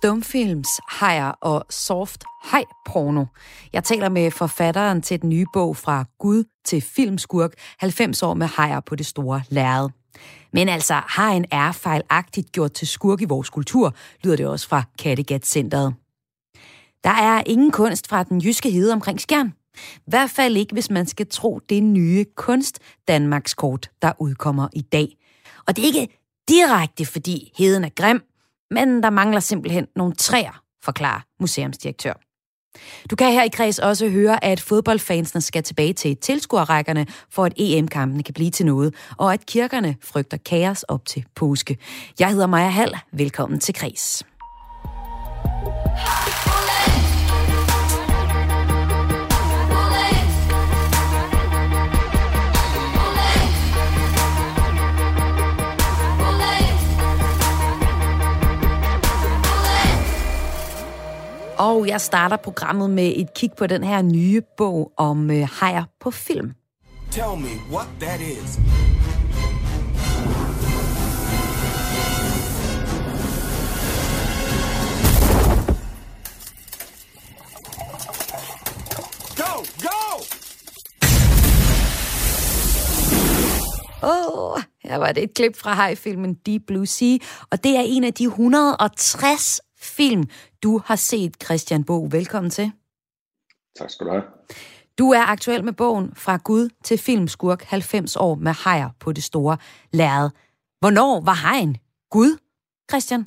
Stumfilms, hajer og soft hej porno. Jeg taler med forfatteren til den nye bog fra Gud til filmskurk, 90 år med hajer på det store lærred. Men altså, hajen er fejlagtigt gjort til skurk i vores kultur, lyder det også fra Kattegat Centeret. Der er ingen kunst fra den jyske hede omkring Skjern. I hvert fald ikke, hvis man skal tro det nye kunst Danmarks kort, der udkommer i dag. Og det er ikke direkte, fordi heden er grim, men der mangler simpelthen nogle træer, forklarer museumsdirektør. Du kan her i kreds også høre, at fodboldfansene skal tilbage til tilskuerrækkerne, for at EM-kampene kan blive til noget, og at kirkerne frygter kaos op til påske. Jeg hedder Maja Hall. Velkommen til kreds. Og jeg starter programmet med et kig på den her nye bog om øh, hajer på film. Tell me what that is. Go, go! Åh, oh, her var det et klip fra hajfilmen Deep Blue Sea, og det er en af de 160 film, du har set, Christian Bo. Velkommen til. Tak skal du have. Du er aktuel med bogen Fra Gud til Filmskurk 90 år med hajer på det store lærred. Hvornår var hajen Gud, Christian?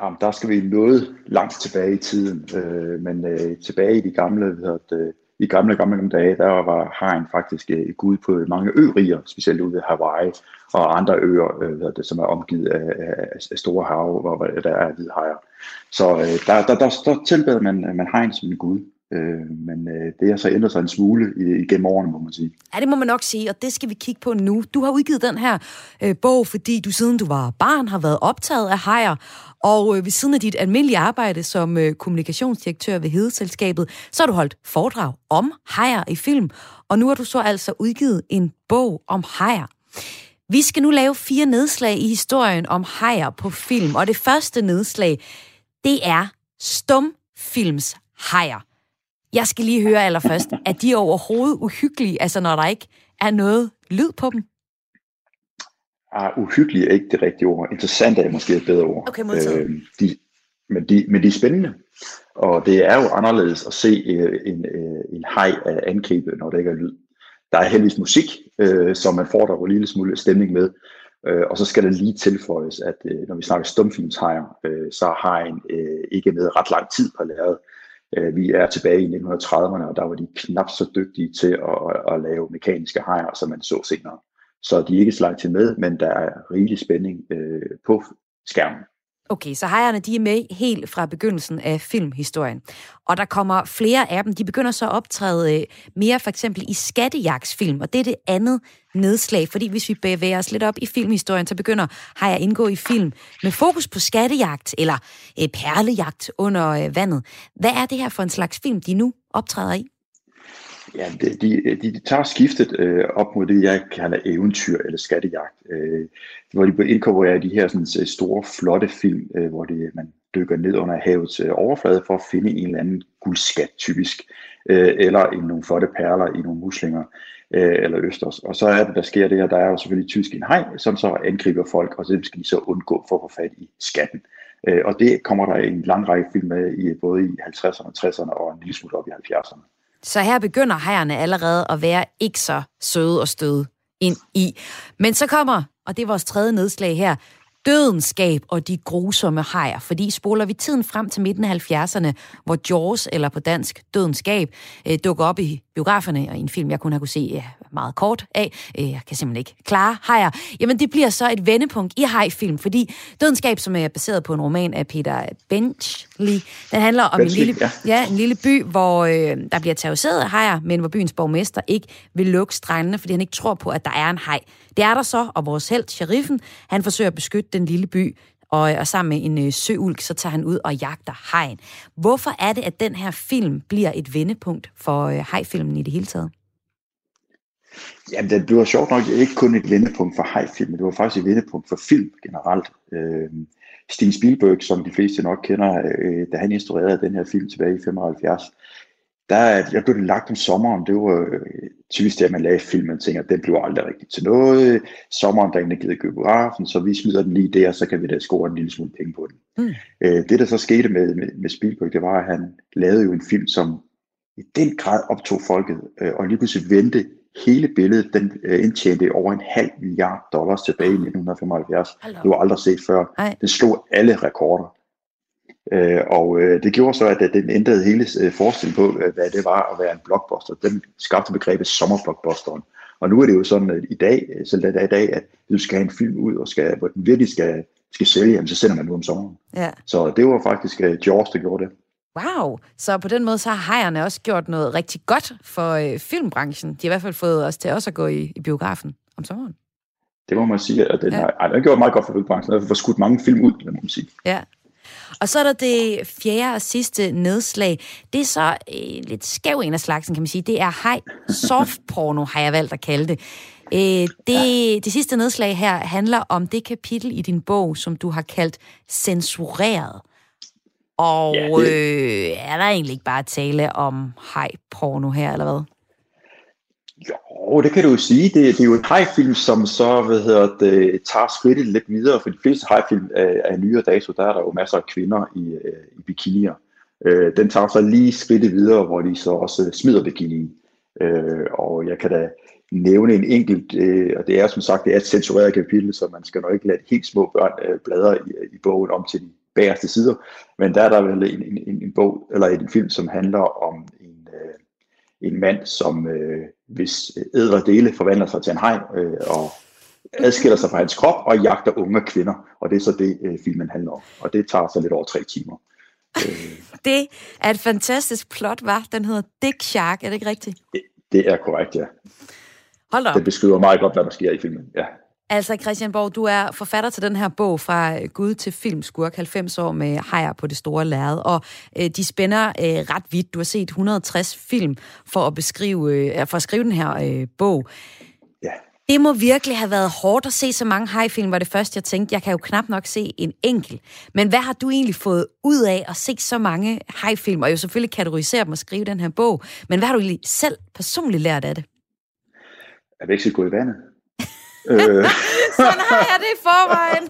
Jamen, der skal vi noget langt tilbage i tiden, øh, men øh, tilbage i de gamle, ved, i gamle, gamle, gamle dage, der var hajen faktisk øh, et Gud på mange øriger, specielt ude ved Hawaii og andre øer, øh, det, som er omgivet af, af, af store hav, hvor der er hvide hajer. Så øh, der, der, der, der tilbeder man, øh, man hajen som en Gud. Øh, men øh, det har så ændret sig en smule igennem årene, må man sige. Ja, det må man nok sige, og det skal vi kigge på nu. Du har udgivet den her øh, bog, fordi du siden du var barn har været optaget af hajer, og øh, ved siden af dit almindelige arbejde som øh, kommunikationsdirektør ved Hedeselskabet, så har du holdt foredrag om hajer i film, og nu har du så altså udgivet en bog om hajer. Vi skal nu lave fire nedslag i historien om hajer på film, og det første nedslag, det er stumfilms hajer. Jeg skal lige høre allerførst, er de overhovedet uhyggelige, altså når der ikke er noget lyd på dem? Ah, uhyggelig er ikke det rigtige ord. Interessant er måske et bedre ord. Okay, øh, de, men, de, men de er spændende. Og det er jo anderledes at se øh, en, øh, en hej angribe, når der ikke er lyd. Der er heldigvis musik, øh, som man får der en lille smule stemning med. Øh, og så skal det lige tilføjes, at øh, når vi snakker stumfilmshajer, øh, så har hajen øh, ikke med ret lang tid på lærret. Øh, vi er tilbage i 1930'erne, og der var de knap så dygtige til at, at, at lave mekaniske hajer, som man så senere. Så de er ikke slagt til med, men der er rigelig spænding øh, på skærmen. Okay, så hejerne de er med helt fra begyndelsen af filmhistorien. Og der kommer flere af dem. De begynder så at optræde øh, mere for eksempel i skattejagtsfilm, og det er det andet nedslag. Fordi hvis vi bevæger os lidt op i filmhistorien, så begynder hajer at indgå i film med fokus på skattejagt eller øh, perlejagt under øh, vandet. Hvad er det her for en slags film, de nu optræder i? Ja, de, de, de tager skiftet øh, op mod det, jeg kalder eventyr eller skattejagt, øh, hvor de inkorporerer de her sådan, øh, store, flotte film, øh, hvor de, man dykker ned under havets øh, overflade for at finde en eller anden guldskat, typisk, øh, eller i nogle flotte perler i nogle muslinger øh, eller østers. Og så er det, der sker det her, der er jo selvfølgelig typisk en hej, som så angriber folk, og så skal de så undgå for at få fat i skatten. Øh, og det kommer der en lang række film med, i, både i 50'erne, 60'erne og en lille smule op i 70'erne. Så her begynder hejerne allerede at være ikke så søde og støde ind i. Men så kommer, og det er vores tredje nedslag her, dødenskab og de grusomme hajer. Fordi spoler vi tiden frem til midten af 70'erne, hvor Jaws, eller på dansk dødenskab, øh, dukker op i biograferne, og en film, jeg kun har kunne se meget kort af, øh, jeg kan simpelthen ikke klare hajer, jamen det bliver så et vendepunkt i hajfilm, fordi Dødenskab, som er baseret på en roman af Peter Benchley, den handler om Benchley, en, lille, ja. Ja, en lille by, hvor øh, der bliver terroriseret af hajer, men hvor byens borgmester ikke vil lukke strandene, fordi han ikke tror på, at der er en haj. Det er der så, og vores held, sheriffen, han forsøger at beskytte den lille by, og, og sammen med en øh, søulk, så tager han ud og jagter hajen. Hvorfor er det, at den her film bliver et vendepunkt for øh, hajfilmen i det hele taget? Jamen, det var sjovt nok ikke kun et vendepunkt for hajfilm, det var faktisk et vendepunkt for film generelt. Øh, Steven Spielberg, som de fleste nok kender, øh, da han instruerede den her film tilbage i 75, der, jeg blev det lagt om sommeren. Det var øh, typisk det, at man lagde filmen og tænker, at den blev aldrig rigtigt til noget. Sommeren, der ikke givet biografen, så vi smider den lige der, så kan vi da score en lille smule penge på den. Mm. Øh, det, der så skete med, med, med Spielberg, det var, at han lavede jo en film, som i den grad optog folket, øh, og lige pludselig vendte hele billedet, den øh, indtjente over en halv milliard dollars tilbage i 1975. Hello. Det var aldrig set før. Ej. Den slog alle rekorder. Øh, og øh, det gjorde så, at den ændrede hele øh, på, øh, hvad det var at være en blockbuster. Den skabte begrebet sommerblockbusteren. Og nu er det jo sådan at i dag, øh, selv det er i dag, at du skal have en film ud, og skal, hvor den virkelig skal, skal sælge, jamen, så sender man nu om sommeren. Ja. Så det var faktisk uh, Jaws, der gjorde det. Wow, så på den måde så har hejerne også gjort noget rigtig godt for øh, filmbranchen. De har i hvert fald fået os til også at gå i, i biografen om sommeren. Det må man sige, at den, ja. har, ej, den har gjort meget godt for filmbranchen. Den har fået skudt mange film ud, må man sige. Ja, og så er der det fjerde og sidste nedslag. Det er så øh, lidt skæv en af slagsen, kan man sige. Det er high soft porno, har jeg valgt at kalde det. Øh, det, det sidste nedslag her handler om det kapitel i din bog, som du har kaldt censureret. Og ja, det... øh, er der egentlig ikke bare tale om high porno her, eller hvad? Jo, det kan du jo sige. Det, det er jo en high-film, som så hvad hedder det, tager skridtet lidt videre, for de fleste high-film af, af nyere dato, der er der jo masser af kvinder i, øh, i bikinier. Øh, den tager så lige skridtet videre, hvor de så også smider bikinien. Øh, og jeg kan da nævne en enkelt, øh, og det er som sagt det er et censureret kapitel, så man skal nok ikke lade helt små børn øh, bladre i, i bogen om til de bagerste sider, men der er der vel en, en, en bog, eller en film, som handler om en mand, som øh, hvis ædre dele forvandler sig til en hej øh, og adskiller sig fra hans krop og jagter unge kvinder. Og det er så det, øh, filmen handler om. Og det tager så lidt over tre timer. Øh. det er et fantastisk plot, var. Den hedder Dick Shark, er det ikke rigtigt? Det, det er korrekt, ja. Hold op. Det beskriver meget godt, hvad der sker i filmen, ja. Altså Christian Borg, du er forfatter til den her bog fra Gud til filmskurk, 90 år med hajer på det store lærred, og øh, de spænder øh, ret vidt. Du har set 160 film for at beskrive, øh, for at skrive den her øh, bog. Ja. Det må virkelig have været hårdt at se så mange hajfilm, var det første, jeg tænkte. Jeg kan jo knap nok se en enkelt. Men hvad har du egentlig fået ud af at se så mange hajfilm, og jo selvfølgelig kategorisere dem og skrive den her bog, men hvad har du egentlig selv personligt lært af det? At ikke gå i vandet. Øh. Sådan har jeg det i forvejen.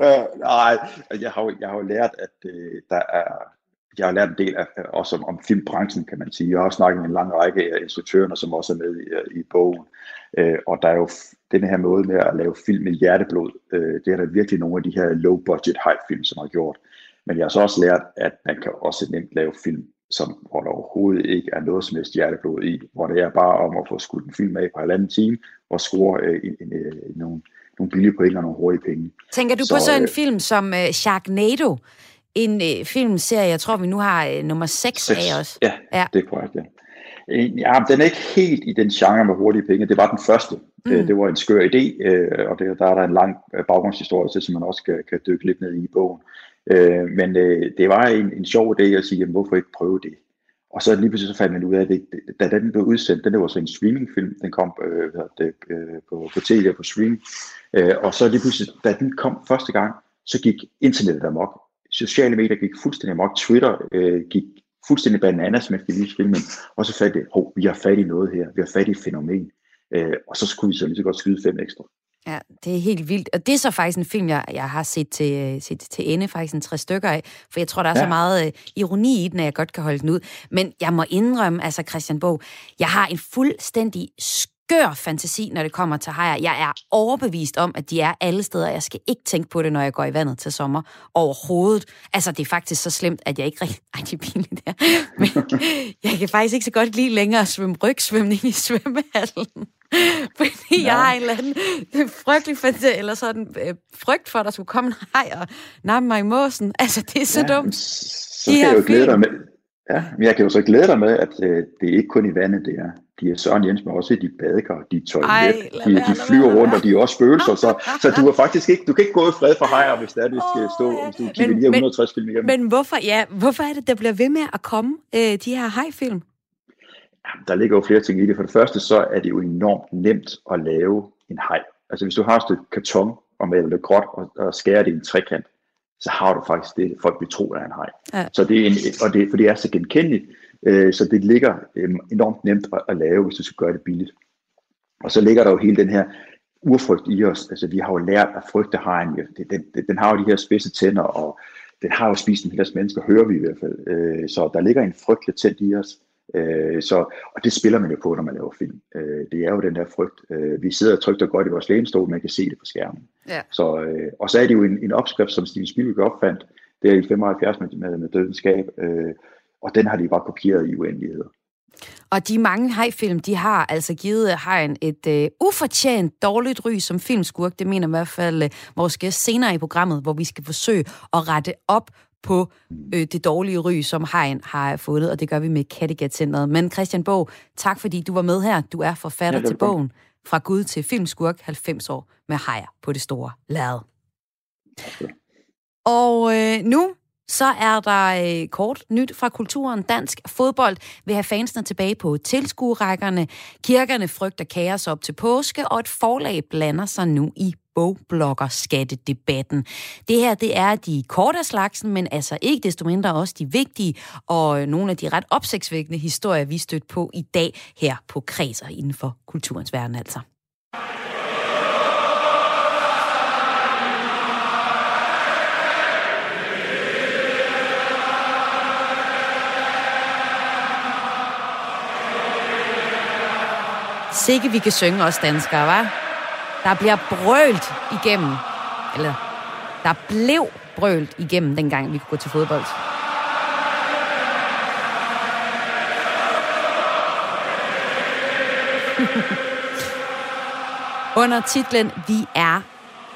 uh, nej, jeg har, jeg har jo lært, at uh, der er jeg har lært en del af, også om, om filmbranchen, kan man sige. Jeg har også snakket med en lang række af instruktørerne, som også er med i, i bogen. Uh, og der er jo den her måde med at lave film med hjerteblod. Uh, det er der virkelig nogle af de her low-budget high-film, som har gjort. Men jeg har så også lært, at man kan også nemt lave film som, hvor der overhovedet ikke er noget som helst hjerteblod i, hvor det er bare om at få skudt en film af på halvanden time og score øh, en, en, en, nogle, nogle billige point og nogle hurtige penge. Tænker du så, på så en øh, film som øh, Sharknado? En øh, filmserie, jeg tror vi nu har øh, nummer 6, 6 af os. Ja, ja, det er korrekt, ja. Ja, den er ikke helt i den genre med hurtige penge. Det var den første. Mm. Det, var en skør idé, øh, og det, der er der en lang øh, baggrundshistorie til, som man også kan, kan dykke lidt ned i i bogen. Øh, men øh, det var en, en sjov idé at sige, jamen, hvorfor ikke prøve det? Og så lige pludselig så fandt man ud af, at det, da den blev udsendt, den var så en streamingfilm, den kom øh, det, øh, på, på tv og på stream, øh, og så lige pludselig, da den kom første gang, så gik internettet amok. Sociale medier gik fuldstændig amok. Twitter øh, gik fuldstændig bananas med at vise filmen, og så fandt det, hov, vi har fat i noget her, vi har fat i et fænomen, øh, og så skulle vi så lige så godt skyde fem ekstra. Ja, det er helt vildt. Og det er så faktisk en film, jeg, jeg har set til, set til ende, faktisk en tre stykker af, for jeg tror, der er ja. så meget uh, ironi i den, at jeg godt kan holde den ud. Men jeg må indrømme, altså Christian Bog, jeg har en fuldstændig skør fantasi, når det kommer til hajer. Jeg er overbevist om, at de er alle steder. Jeg skal ikke tænke på det, når jeg går i vandet til sommer overhovedet. Altså, det er faktisk så slemt, at jeg ikke rigtig... Ej, det er pinligt, der. Men jeg kan faktisk ikke så godt lide længere at svømme rygsvømning i svømmehallen. Fordi ja. jeg har en eller anden frygtelig fantasi, eller sådan øh, frygt for, at der skulle komme en haj og namme mig i måsen. Altså, det er så ja, dumt. Så kan jeg jo glæde dig med, Ja, men jeg kan jo så glæde dig med, at øh, det er ikke kun i vandet, det er. De er Søren Jens, men også i de badekar, de toilet, Ej, de, være, de flyver være, rundt, og de er også spøgelser, så, så du er faktisk ikke, du kan ikke gå i fred for hajer, hvis det er, du skal stå, oh, hvis du kigger men, 160 film igennem. Men hvorfor, ja, hvorfor er det, der bliver ved med at komme øh, de her hajfilm? Ja, der ligger jo flere ting i det. For det første, så er det jo enormt nemt at lave en haj. Altså hvis du har et stykke karton og maler det gråt og, og skærer det i en trekant, så har du faktisk det, folk vil tro er en hej. Ja. Så det er en, og det, for det er så genkendeligt, øh, så det ligger øh, enormt nemt at, at lave, hvis du skal gøre det billigt. Og så ligger der jo hele den her urfrygt i os. Altså vi har jo lært at frygte hajen. Den, den, den har jo de her spidse tænder, og den har jo spist en hel masse mennesker, hører vi i hvert fald. Øh, så der ligger en frygt latent i os. Øh, så, og det spiller man jo på, når man laver film. Øh, det er jo den der frygt. Øh, vi sidder trygt og godt i vores lænestol, man kan se det på skærmen. Ja. Så, øh, og så er det jo en, en opskrift, som Steven Spielberg opfandt, der i 75 med, med, med dødenskab, øh, og den har de bare kopieret i uendeligheder. Og de mange hajfilm, de har altså givet hajen et øh, ufortjent dårligt ry som filmskurk. Det mener i hvert fald øh, vores gæst senere i programmet, hvor vi skal forsøge at rette op på øh, det dårlige ry, som Hein har fundet, og det gør vi med kattegat Men Christian Bog, tak fordi du var med her. Du er forfatter ja, til bogen Fra Gud til Filmskurk, 90 år med hajer på det store lade. Og øh, nu så er der øh, kort nyt fra kulturen. Dansk fodbold vil have fansene tilbage på tilskuerækkerne. Kirkerne frygter kaos op til påske, og et forlag blander sig nu i bogblogger-skattedebatten. Det her, det er de korte af slagsen, men altså ikke desto mindre også de vigtige og nogle af de ret opsigtsvækkende historier, vi stødt på i dag her på Kredser inden for kulturens verden altså. Sikke vi kan synge os danskere, var? Der bliver brølt igennem, eller der blev brølt igennem, dengang vi kunne gå til fodbold. Under titlen Vi er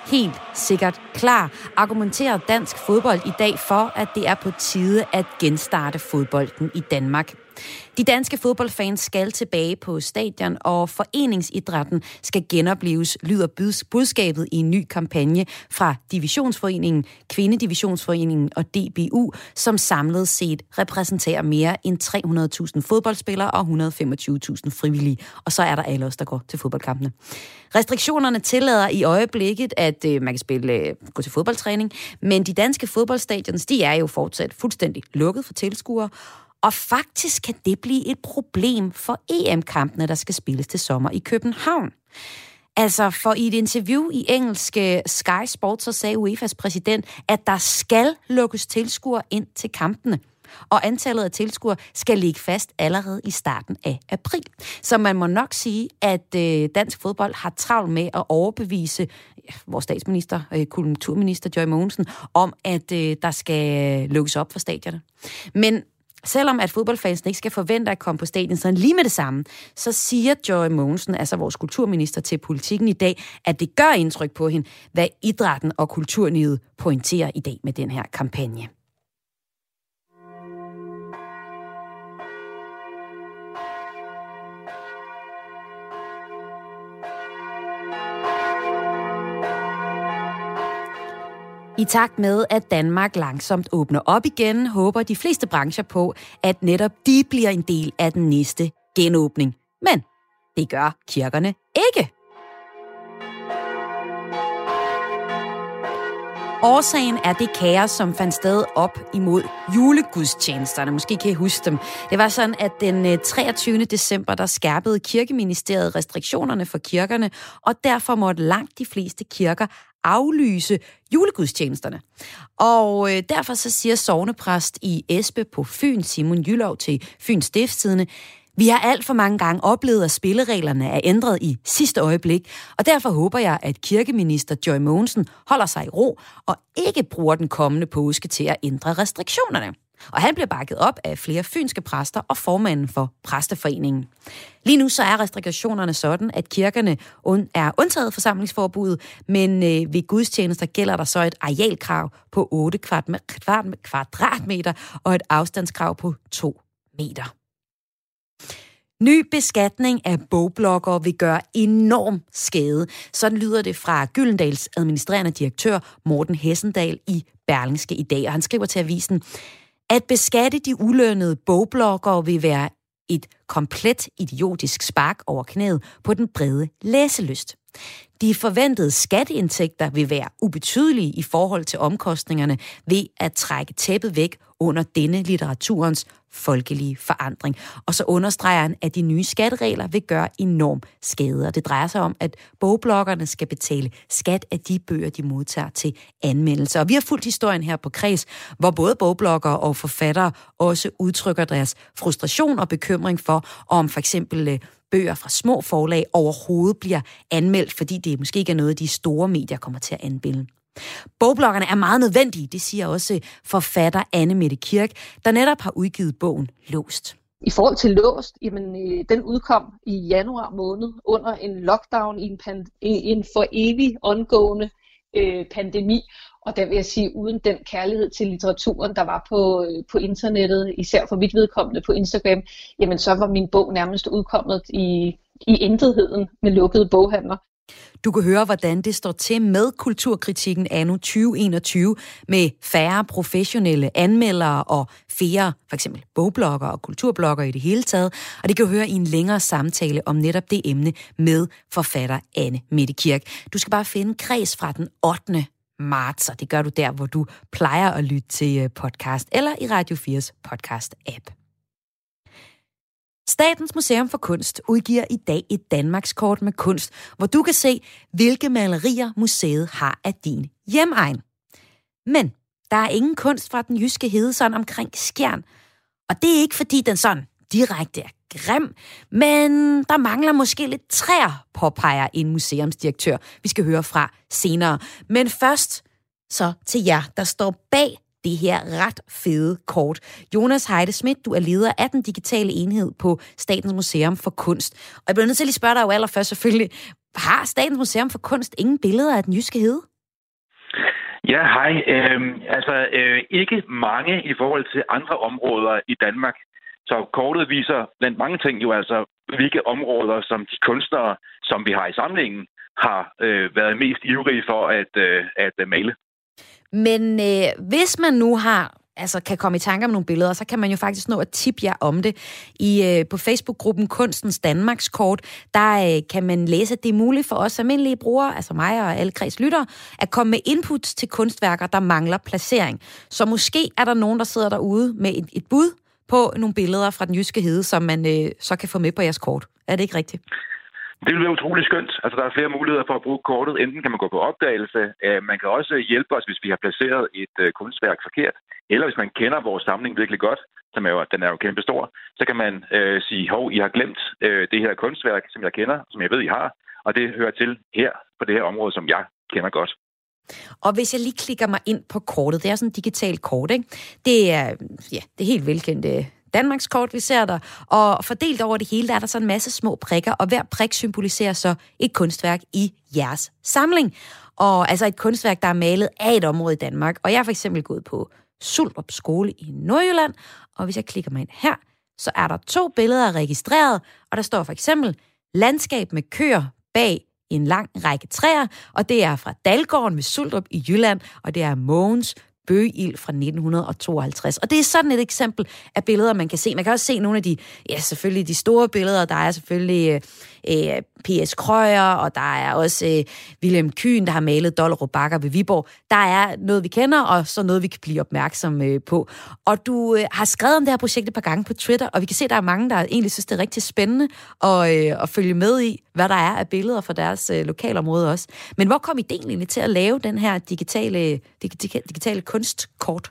helt sikkert klar, argumenterer dansk fodbold i dag for, at det er på tide at genstarte fodbolden i Danmark. De danske fodboldfans skal tilbage på stadion, og foreningsidrætten skal genopleves, lyder budskabet i en ny kampagne fra Divisionsforeningen, Kvindedivisionsforeningen og DBU, som samlet set repræsenterer mere end 300.000 fodboldspillere og 125.000 frivillige. Og så er der alle os, der går til fodboldkampene. Restriktionerne tillader i øjeblikket, at øh, man kan spille, øh, gå til fodboldtræning, men de danske fodboldstadions, de er jo fortsat fuldstændig lukket for tilskuere, og faktisk kan det blive et problem for EM-kampene, der skal spilles til sommer i København. Altså, for i et interview i engelske Sky Sports, så sagde UEFA's præsident, at der skal lukkes tilskuere ind til kampene. Og antallet af tilskuere skal ligge fast allerede i starten af april. Så man må nok sige, at øh, dansk fodbold har travlt med at overbevise vores statsminister, øh, kulturminister Joy Mogensen, om, at øh, der skal lukkes op for stadierne. Men Selvom at fodboldfansen ikke skal forvente at komme på stadion sådan lige med det samme, så siger Joy Mogensen, altså vores kulturminister til politikken i dag, at det gør indtryk på hende, hvad idrætten og kulturlivet pointerer i dag med den her kampagne. I takt med, at Danmark langsomt åbner op igen, håber de fleste brancher på, at netop de bliver en del af den næste genåbning. Men det gør kirkerne ikke. Årsagen er det kaos, som fandt sted op imod julegudstjenesterne. Måske kan I huske dem. Det var sådan, at den øh, 23. December, der skærpede kirkeministeriet restriktionerne for kirkerne, og derfor måtte langt de fleste kirker aflyse julegudstjenesterne. Og øh, derfor så siger sovnepræst i Espe på Fyn, Simon Jylov til Fyns Stiftstidende, Vi har alt for mange gange oplevet, at spillereglerne er ændret i sidste øjeblik, og derfor håber jeg, at kirkeminister Joy Mogensen holder sig i ro og ikke bruger den kommende påske til at ændre restriktionerne. Og han bliver bakket op af flere fynske præster og formanden for Præsteforeningen. Lige nu så er restriktionerne sådan, at kirkerne er undtaget forsamlingsforbuddet, men øh, ved gudstjenester gælder der så et arealkrav på 8 kvadratmeter og et afstandskrav på 2 meter. Ny beskatning af bogbloggere vil gøre enorm skade. Sådan lyder det fra Gyldendals administrerende direktør Morten Hessendal i Berlingske i dag. Og han skriver til avisen, at beskatte de ulønnede bogbloggere vil være et komplet idiotisk spark over knæet på den brede læselyst. De forventede skatteindtægter vil være ubetydelige i forhold til omkostningerne ved at trække tæppet væk under denne litteraturens folkelige forandring. Og så understreger han, at de nye skatteregler vil gøre enorm skade. Og det drejer sig om, at bogbloggerne skal betale skat af de bøger, de modtager til anmeldelse. Og vi har fulgt historien her på Kreds, hvor både bogbloggere og forfattere også udtrykker deres frustration og bekymring for, om for eksempel øh, bøger fra små forlag overhovedet bliver anmeldt, fordi det måske ikke er noget, de store medier kommer til at anmelde. Bogbloggerne er meget nødvendige, det siger også øh, forfatter Anne Mette Kirk, der netop har udgivet bogen Låst. I forhold til Låst, jamen, øh, den udkom i januar måned under en lockdown i en, pan- en for evig ongående øh, pandemi. Og der vil jeg sige, uden den kærlighed til litteraturen, der var på, øh, på internettet, især for mit vedkommende på Instagram, jamen så var min bog nærmest udkommet i, i intetheden med lukkede boghandler. Du kan høre, hvordan det står til med kulturkritikken anno 2021 med færre professionelle anmeldere og flere for eksempel bogblogger og kulturblogger i det hele taget. Og det kan du høre i en længere samtale om netop det emne med forfatter Anne Mette Kirk. Du skal bare finde kreds fra den 8 marts, og det gør du der, hvor du plejer at lytte til øh, podcast, eller i Radio 4's podcast-app. Statens Museum for Kunst udgiver i dag et Danmarkskort med kunst, hvor du kan se, hvilke malerier museet har af din hjemegn. Men der er ingen kunst fra den jyske hede sådan omkring Skjern, og det er ikke fordi den sådan direkte er grim, men der mangler måske lidt træer, påpeger en museumsdirektør, vi skal høre fra senere. Men først så til jer, der står bag det her ret fede kort. Jonas Heide Schmidt, du er leder af den digitale enhed på Statens Museum for Kunst. Og jeg bliver nødt til at lige spørge dig jo allerførst selvfølgelig, har Statens Museum for Kunst ingen billeder af den jyske hede? Ja, hej. Øhm, altså, øh, ikke mange i forhold til andre områder i Danmark. Så kortet viser blandt mange ting jo altså, hvilke områder, som de kunstnere, som vi har i samlingen, har øh, været mest ivrige for at, øh, at øh, male. Men øh, hvis man nu har altså kan komme i tanke om nogle billeder, så kan man jo faktisk nå at tippe jer om det. I, øh, på Facebook-gruppen Kunstens Danmarks Kort, der øh, kan man læse, at det er muligt for os almindelige brugere, altså mig og alle kreds lytter, at komme med inputs til kunstværker, der mangler placering. Så måske er der nogen, der sidder derude med et, et bud på nogle billeder fra den jyske hede, som man øh, så kan få med på jeres kort. Er det ikke rigtigt? Det vil være utrolig skønt. Altså, der er flere muligheder for at bruge kortet. Enten kan man gå på opdagelse. Øh, man kan også hjælpe os, hvis vi har placeret et øh, kunstværk forkert. Eller hvis man kender vores samling virkelig godt, som er jo, den er jo kæmpe stor, så kan man øh, sige, hov, I har glemt øh, det her kunstværk, som jeg kender, som jeg ved, I har. Og det hører til her på det her område, som jeg kender godt. Og hvis jeg lige klikker mig ind på kortet, det er sådan et digitalt kort, ikke? Det er, ja, det er helt velkendte øh, Danmarks kort, vi ser der. Og fordelt over det hele, der er der så en masse små prikker, og hver prik symboliserer så et kunstværk i jeres samling. Og altså et kunstværk, der er malet af et område i Danmark. Og jeg er for eksempel gået på Suldrup Skole i Nordjylland, og hvis jeg klikker mig ind her, så er der to billeder registreret, og der står for eksempel landskab med køer bag en lang række træer, og det er fra Dalgården ved Suldrup i Jylland, og det er Mogens bøgeild fra 1952. Og det er sådan et eksempel af billeder, man kan se. Man kan også se nogle af de, ja selvfølgelig de store billeder. Der er selvfølgelig øh, øh P.S. Krøyer, og der er også øh, William Kyn, der har malet Dollerup Bakker ved Viborg. Der er noget, vi kender, og så noget, vi kan blive opmærksomme øh, på. Og du øh, har skrevet om det her projekt et par gange på Twitter, og vi kan se, at der er mange, der egentlig synes, det er rigtig spændende at, øh, at følge med i, hvad der er af billeder fra deres øh, lokalområde også. Men hvor kom ideen egentlig til at lave den her digitale, digitale, digitale kunstkort?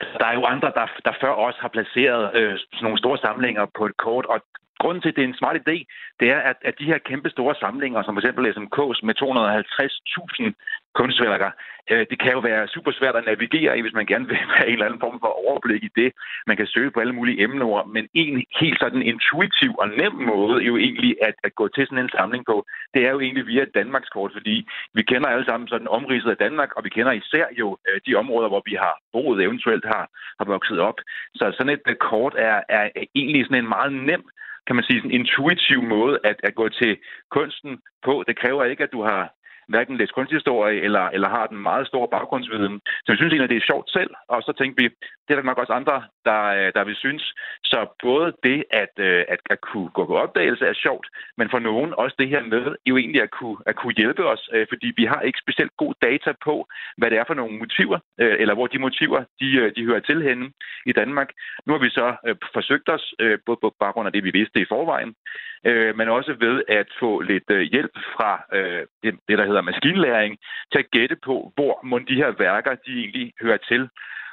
Altså, der er jo andre, der, der før også har placeret øh, sådan nogle store samlinger på et kort, og grunden til, at det er en smart idé, det er, at, at de her kæmpe store samlinger, som f.eks. SMK's med 250.000 kunstværker, øh, det kan jo være super svært at navigere i, hvis man gerne vil have en eller anden form for overblik i det. Man kan søge på alle mulige emneord, men en helt sådan intuitiv og nem måde jo egentlig at, at gå til sådan en samling på, det er jo egentlig via et Danmarkskort, fordi vi kender alle sammen sådan omridset af Danmark, og vi kender især jo øh, de områder, hvor vi har boet, eventuelt har, har vokset op. Så sådan et øh, kort er, er egentlig sådan en meget nem kan man sige, sådan intuitiv måde at, at gå til kunsten på. Det kræver ikke, at du har hverken læst kunsthistorie eller, eller har den meget store baggrundsviden. Så vi synes egentlig, at det er sjovt selv, og så tænkte vi, det er der nok også andre, der, øh, der vil synes. Så både det at, øh, at, at kunne gå på opdagelse er sjovt, men for nogen også det her med jo egentlig at kunne, at kunne hjælpe os, øh, fordi vi har ikke specielt god data på, hvad det er for nogle motiver, eller hvor de motiver, de, de hører til henne i Danmark. Nu har vi så forsøgt os, både på baggrund af det, vi vidste i forvejen, men også ved at få lidt hjælp fra det, det, der hedder maskinlæring, til at gætte på, hvor må de her værker, de egentlig hører til.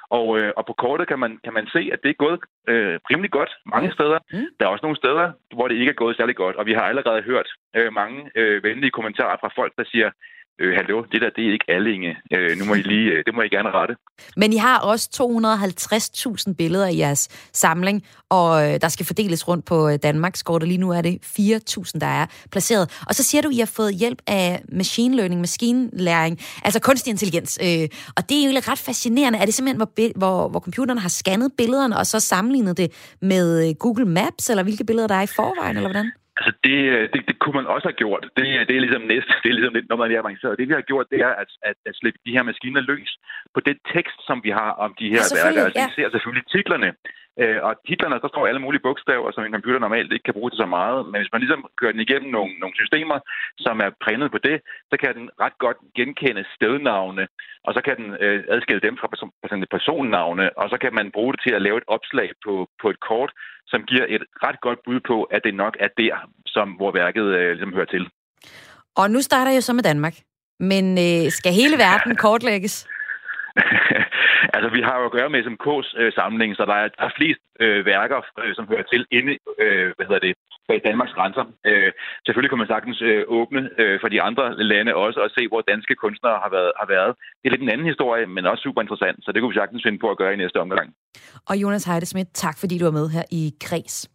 Og, øh, og på kortet kan man, kan man se, at det er gået øh, rimelig godt mange steder. Mm. Der er også nogle steder, hvor det ikke er gået særlig godt, og vi har allerede hørt øh, mange øh, venlige kommentarer fra folk, der siger, øh, hallo, det der, det er ikke Allinge. Øh, nu må I lige, øh, det må I gerne rette. Men I har også 250.000 billeder i jeres samling, og øh, der skal fordeles rundt på øh, Danmarks kort, og lige nu er det 4.000, der er placeret. Og så siger du, I har fået hjælp af machine learning, maskinlæring, altså kunstig intelligens. Øh, og det er jo ret fascinerende. Er det simpelthen, hvor, hvor, hvor computeren har scannet billederne, og så sammenlignet det med øh, Google Maps, eller hvilke billeder der er i forvejen, eller hvordan? Altså, det, det, det kunne man også have gjort. Det, det er ligesom næste, det er ligesom lidt, når man er avanceret. Det, vi har gjort, det er at, at, at slippe de her maskiner løs på det tekst, som vi har om de her værker. Altså, ja. vi ser selvfølgelig titlerne, øh, og titlerne, der står alle mulige bogstaver, som en computer normalt ikke kan bruge til så meget. Men hvis man ligesom kører den igennem nogle, nogle systemer, som er prænet på det, så kan den ret godt genkende stednavne, og så kan den øh, adskille dem fra person, personnavne, og så kan man bruge det til at lave et opslag på, på et kort, som giver et ret godt bud på, at det nok er der, som hvor værket øh, ligesom hører til. Og nu starter jeg så med Danmark. Men øh, skal hele verden kortlægges? altså, vi har jo at gøre med SMK's øh, samling, så der er, der er flest øh, værker, øh, som hører til inde, øh, hvad hedder det, bag Danmarks grænser. Øh, selvfølgelig kan man sagtens øh, åbne øh, for de andre lande også, og se, hvor danske kunstnere har været, har været. Det er lidt en anden historie, men også super interessant, så det kunne vi sagtens finde på at gøre i næste omgang. Og Jonas Heidesmidt, tak fordi du var med her i Kreds.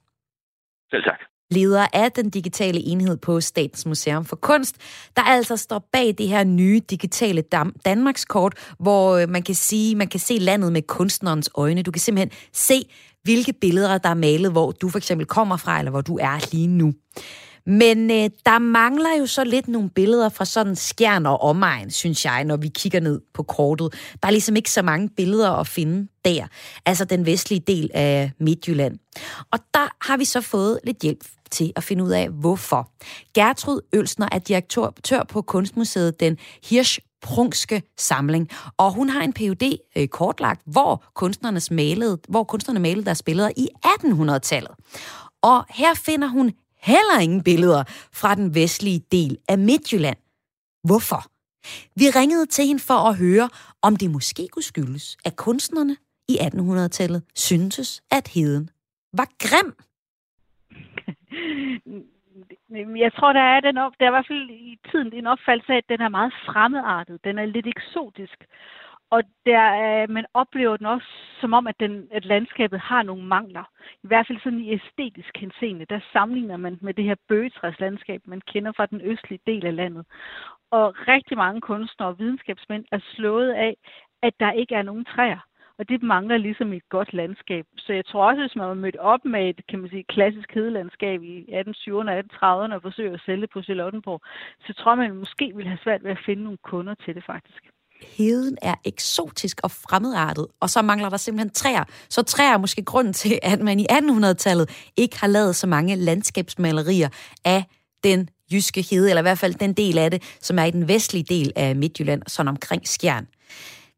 Selv tak leder af den digitale enhed på Statens Museum for Kunst, der altså står bag det her nye digitale Danmarkskort, hvor øh, man kan sige, man kan se landet med kunstnerens øjne. Du kan simpelthen se, hvilke billeder, der er malet, hvor du for eksempel kommer fra, eller hvor du er lige nu. Men øh, der mangler jo så lidt nogle billeder fra sådan skjern og omegn, synes jeg, når vi kigger ned på kortet. Der er ligesom ikke så mange billeder at finde der, altså den vestlige del af Midtjylland. Og der har vi så fået lidt hjælp til at finde ud af, hvorfor. Gertrud Ølsner er direktør på Kunstmuseet Den Hirsch prungske samling. Og hun har en PhD øh, kortlagt, hvor kunstnernes malede, hvor kunstnerne malede deres billeder i 1800-tallet. Og her finder hun heller ingen billeder fra den vestlige del af Midtjylland. Hvorfor? Vi ringede til hende for at høre, om det måske kunne skyldes, at kunstnerne i 1800-tallet syntes, at heden var grim. Jeg tror, der er, den op, der er i hvert fald i tiden en opfattelse af, at den er meget fremmedartet. Den er lidt eksotisk. Og der, øh, man oplever den også som om, at, den, at landskabet har nogle mangler. I hvert fald sådan i æstetisk henseende. Der sammenligner man med det her bøgetræslandskab, man kender fra den østlige del af landet. Og rigtig mange kunstnere og videnskabsmænd er slået af, at der ikke er nogen træer. Og det mangler ligesom et godt landskab. Så jeg tror også, hvis man var mødt op med et kan man sige, klassisk hedelandskab i 1820'erne og 1830'erne og forsøger at sælge på Charlottenborg, så tror man måske ville have svært ved at finde nogle kunder til det faktisk heden er eksotisk og fremmedartet, og så mangler der simpelthen træer. Så træer er måske grunden til, at man i 1800-tallet ikke har lavet så mange landskabsmalerier af den jyske hede, eller i hvert fald den del af det, som er i den vestlige del af Midtjylland, sådan omkring Skjern.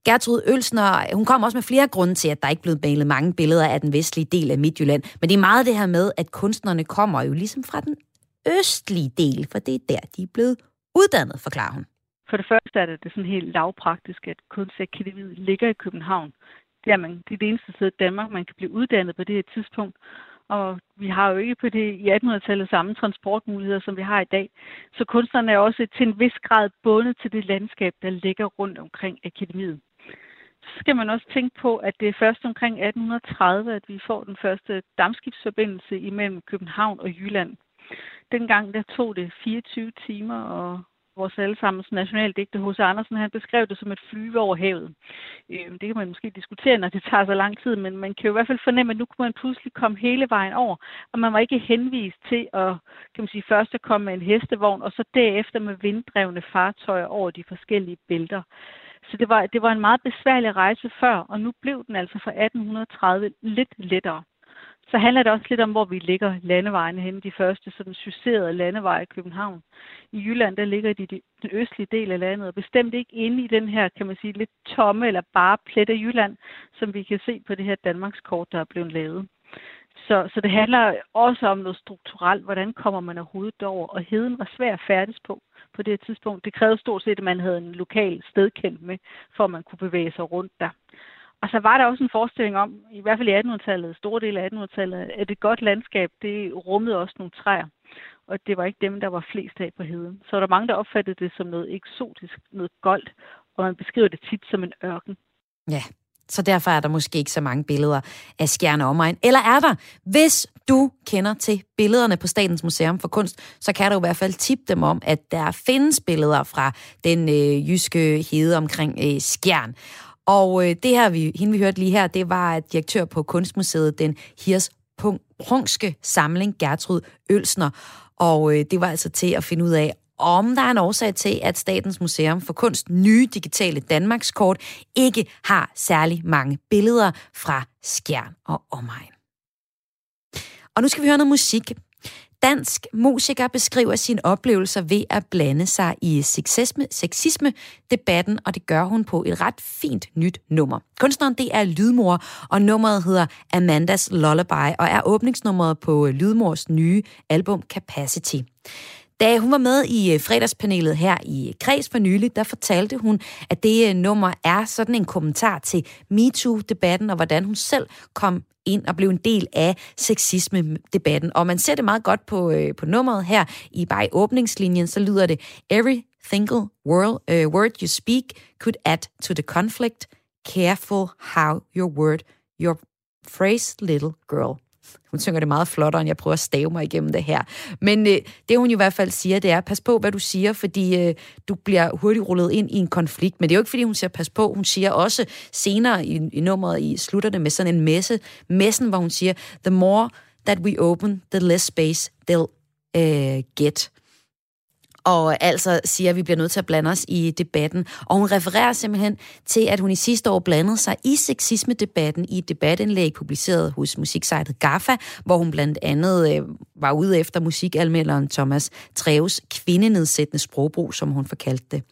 Gertrud Ølsner, hun kom også med flere grunde til, at der ikke blev malet mange billeder af den vestlige del af Midtjylland. Men det er meget det her med, at kunstnerne kommer jo ligesom fra den østlige del, for det er der, de er blevet uddannet, forklarer hun. For det første er det, det sådan helt lavpraktisk, at Kunstakademiet ligger i København. jamen, det er det eneste sted i Danmark, man kan blive uddannet på det her tidspunkt. Og vi har jo ikke på det i 1800-tallet samme transportmuligheder, som vi har i dag. Så kunstnerne er også til en vis grad bundet til det landskab, der ligger rundt omkring akademiet. Skal man også tænke på, at det er først omkring 1830, at vi får den første dammskibsforbindelse imellem København og Jylland. Dengang der tog det 24 timer og vores allesammens nationaldigte H.C. Andersen, han beskrev det som et flyve over havet. Øh, det kan man måske diskutere, når det tager så lang tid, men man kan jo i hvert fald fornemme, at nu kunne man pludselig komme hele vejen over, og man var ikke henvist til at, kan man sige, først at komme med en hestevogn, og så derefter med vinddrevne fartøjer over de forskellige bælter. Så det var, det var en meget besværlig rejse før, og nu blev den altså fra 1830 lidt lettere så handler det også lidt om, hvor vi ligger landevejene henne. De første sådan succederede landeveje i København. I Jylland, der ligger de i den østlige del af landet, og bestemt ikke inde i den her, kan man sige, lidt tomme eller bare plet af Jylland, som vi kan se på det her Danmarkskort, der er blevet lavet. Så, så det handler også om noget strukturelt. Hvordan kommer man overhovedet over? Og heden var svær at færdes på på det tidspunkt. Det krævede stort set, at man havde en lokal stedkendt med, for at man kunne bevæge sig rundt der. Og så var der også en forestilling om, i hvert fald i 1800-tallet, store del af 1800-tallet, at et godt landskab, det rummede også nogle træer. Og det var ikke dem, der var flest af på heden. Så var der mange, der opfattede det som noget eksotisk, noget goldt, og man beskriver det tit som en ørken. Ja, så derfor er der måske ikke så mange billeder af Skjern Omegn. Eller er der? Hvis du kender til billederne på Statens Museum for Kunst, så kan du i hvert fald tippe dem om, at der findes billeder fra den øh, jyske hede omkring øh, Skjern. Og øh, det her, vi, hende vi hørte lige her, det var direktør på Kunstmuseet, den Hirs Prungske Samling, Gertrud Ølsner. Og øh, det var altså til at finde ud af, om der er en årsag til, at Statens Museum for Kunst nye digitale Danmarkskort ikke har særlig mange billeder fra Skjern og omegn. Og nu skal vi høre noget musik. Dansk musiker beskriver sine oplevelser ved at blande sig i sexisme, sexisme-debatten, og det gør hun på et ret fint nyt nummer. Kunstneren det er Lydmor, og nummeret hedder Amandas Lullaby, og er åbningsnummeret på Lydmors nye album Capacity. Da hun var med i øh, fredagspanelet her i øh, Kreds for nylig, der fortalte hun, at det øh, nummer er sådan en kommentar til MeToo-debatten, og hvordan hun selv kom ind og blev en del af sexisme-debatten. Og man ser det meget godt på, øh, på nummeret her i bare i åbningslinjen, så lyder det Every single word, uh, word you speak could add to the conflict. Careful how your word, your phrase, little girl. Hun synger det meget flottere, end jeg prøver at stave mig igennem det her. Men øh, det hun i hvert fald siger, det er, pas på, hvad du siger, fordi øh, du bliver hurtigt rullet ind i en konflikt. Men det er jo ikke, fordi hun siger, pas på. Hun siger også senere i, i nummeret, i slutter det med sådan en messe, messen, hvor hun siger, the more that we open, the less space they'll øh, get og altså siger, at vi bliver nødt til at blande os i debatten. Og hun refererer simpelthen til, at hun i sidste år blandede sig i sexisme-debatten i et debatindlæg publiceret hos musiksejtet GAFA, hvor hun blandt andet øh, var ude efter musikalmelderen Thomas Treves kvindenedsættende sprogbrug, som hun forkaldte det.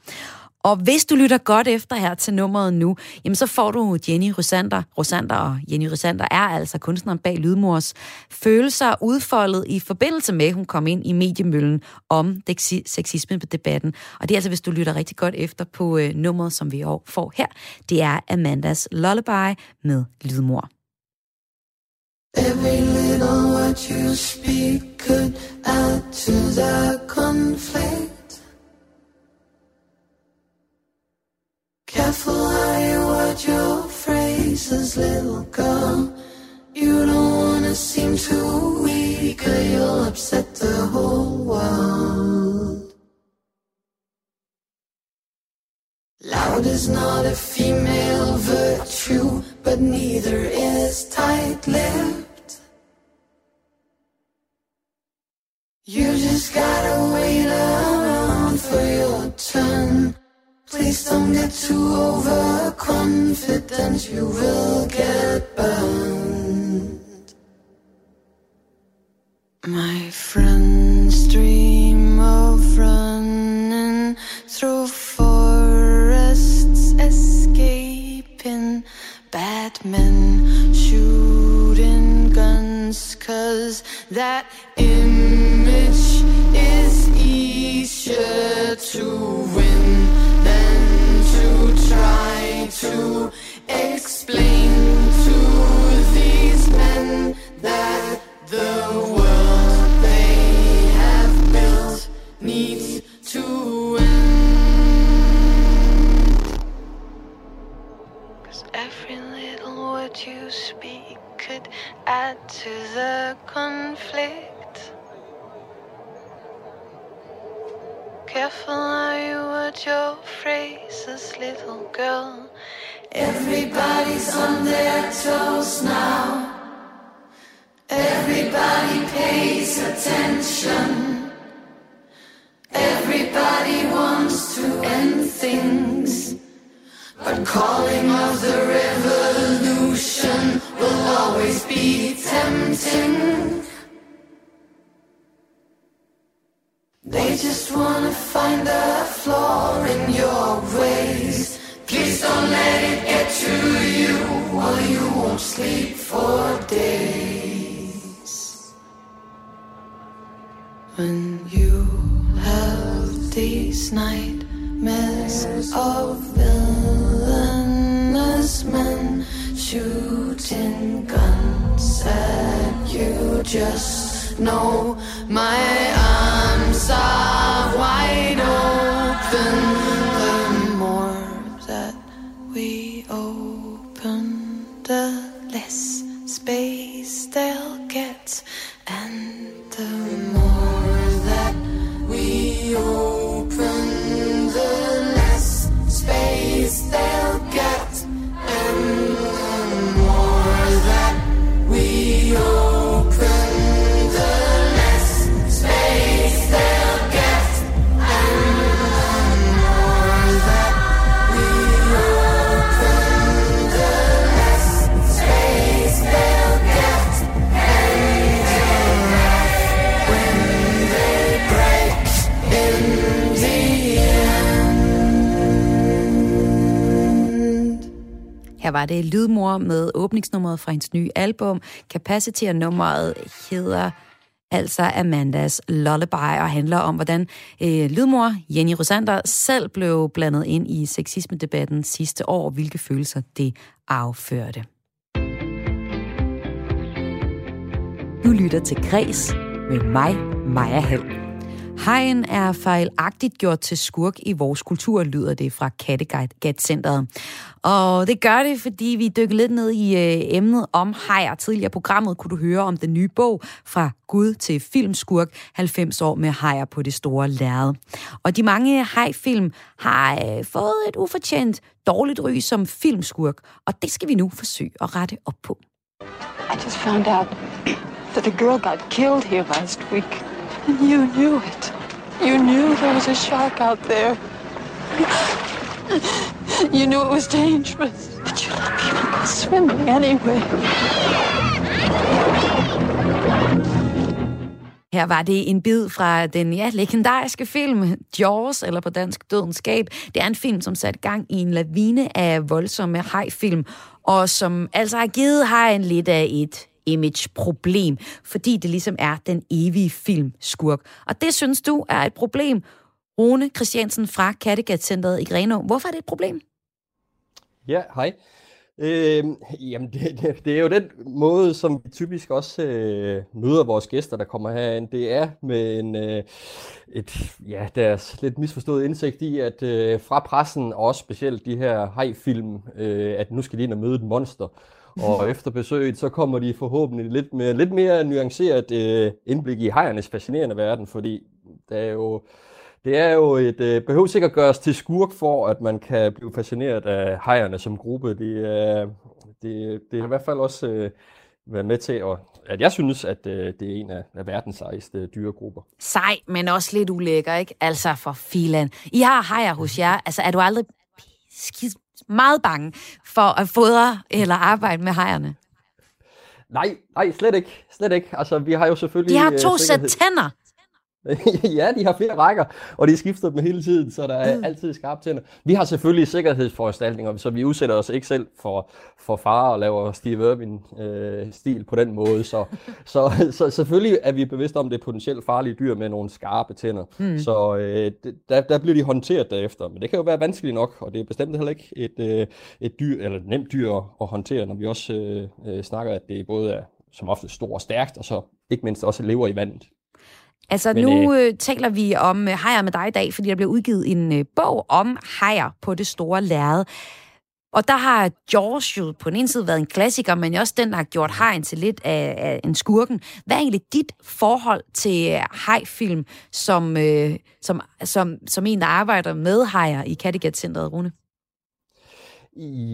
Og hvis du lytter godt efter her til nummeret nu, jamen så får du Jenny Rosander. Rosander og Jenny Rosander er altså kunstneren bag Lydmors følelser udfoldet i forbindelse med, at hun kom ind i mediemøllen om sexisme-debatten. Og det er altså, hvis du lytter rigtig godt efter på øh, nummeret, som vi får her. Det er Amandas Lullaby med Lydmor. Every little word you speak could add to the conflict Careful how you word your phrases, little girl. You don't wanna seem too weak, or you'll upset the whole world. Loud is not a female virtue, but neither is tight lipped. You just gotta wait around for your turn. Please don't get too overconfident, you will get burned. My friends dream of running through forests, escaping bad men, shooting guns, cause that image is easier to to explain to these men that the world they have built needs to end. Cause every little word you speak could add to the conflict. Careful how you word your phrases, little girl. Everybody's on their toes now. Everybody pays attention. Everybody wants to end things. But calling of the revolution will always be tempting. They just wanna find a flaw in your ways. Please don't let it get to you, or you won't sleep for days. When you have these nightmares of villainous men shooting guns at you, just know my arms are wide less det Lydmor med åbningsnummeret fra hendes nye album. Capacity og nummeret hedder altså Amandas Lullaby og handler om, hvordan øh, lydmor Jenny Rosander selv blev blandet ind i sexisme-debatten sidste år, hvilke følelser det afførte. Du lytter til Græs med mig, Maja Hall. Hajen er fejlagtigt gjort til skurk i vores kultur, lyder det fra Kattegat-centret. Og det gør det, fordi vi dykker lidt ned i øh, emnet om hejer. Tidligere programmet kunne du høre om den nye bog fra Gud til filmskurk, 90 år med hejer på det store lærred. Og de mange hejfilm har øh, fået et ufortjent dårligt ry som filmskurk, og det skal vi nu forsøge at rette op på. I just found out that a girl got killed here last week. And you knew it. You knew there was a shark out there. You knew it was dangerous. But you let people go swimming anyway. Her var det en bid fra den ja, legendariske film Jaws, eller på dansk Dødenskab. Det er en film, som satte gang i en lavine af voldsomme hajfilm, og som altså har givet hajen lidt af et image-problem, fordi det ligesom er den evige filmskurk. Og det synes du er et problem, Rune Christiansen fra Kattegat-centret i Grenå. Hvorfor er det et problem? Ja, hej. Øh, jamen, det, det, det er jo den måde, som vi typisk også øh, møder vores gæster, der kommer herind. Det er med en, øh, et, ja, deres lidt misforstået indsigt i, at øh, fra pressen, og også specielt de her hejfilm, øh, at nu skal de ind og møde et monster. Og efter besøget, så kommer de forhåbentlig lidt mere, lidt mere nuanceret øh, indblik i hejernes fascinerende verden, fordi der er jo, det er jo et, øh, behøver sikkert gøres til skurk for, at man kan blive fascineret af hejerne som gruppe. Det, er, det, det er i hvert fald også øh, været med til, at, at jeg synes, at øh, det er en af, af verdens sejeste dyregrupper. Sej, men også lidt ulækker, ikke? Altså for filan. I har hajer hos jer. Altså, er du aldrig skidt meget bange for at fodre eller arbejde med hejerne? Nej, nej, slet ikke. Slet ikke. Altså, vi har jo selvfølgelig... De har øh, to sæt tænder. ja, de har flere rækker, og de skifter dem hele tiden, så der er mm. altid skarpt tænder. Vi har selvfølgelig sikkerhedsforanstaltninger, så vi udsætter os ikke selv for, for fare og laver Steve Irwin-stil øh, på den måde. Så, så, så selvfølgelig er vi bevidste om det potentielt farlige dyr med nogle skarpe tænder. Mm. Så øh, der, der bliver de håndteret derefter. Men det kan jo være vanskeligt nok, og det er bestemt heller ikke et, øh, et dyr, eller et nemt dyr at, håndtere, når vi også øh, øh, snakker, at det både er som ofte stort og stærkt, og så ikke mindst også lever i vandet. Altså Men, nu øh, taler vi om øh, hajer med dig i dag, fordi der bliver udgivet en øh, bog om hajer på det store lærred. Og der har Jaws jo på den ene side været en klassiker, men også den, der har gjort hajen til lidt af, af en skurken. Hvad er egentlig dit forhold til øh, hajfilm, som, øh, som, som, som en, der arbejder med hajer i Kattegat Centeret, Rune?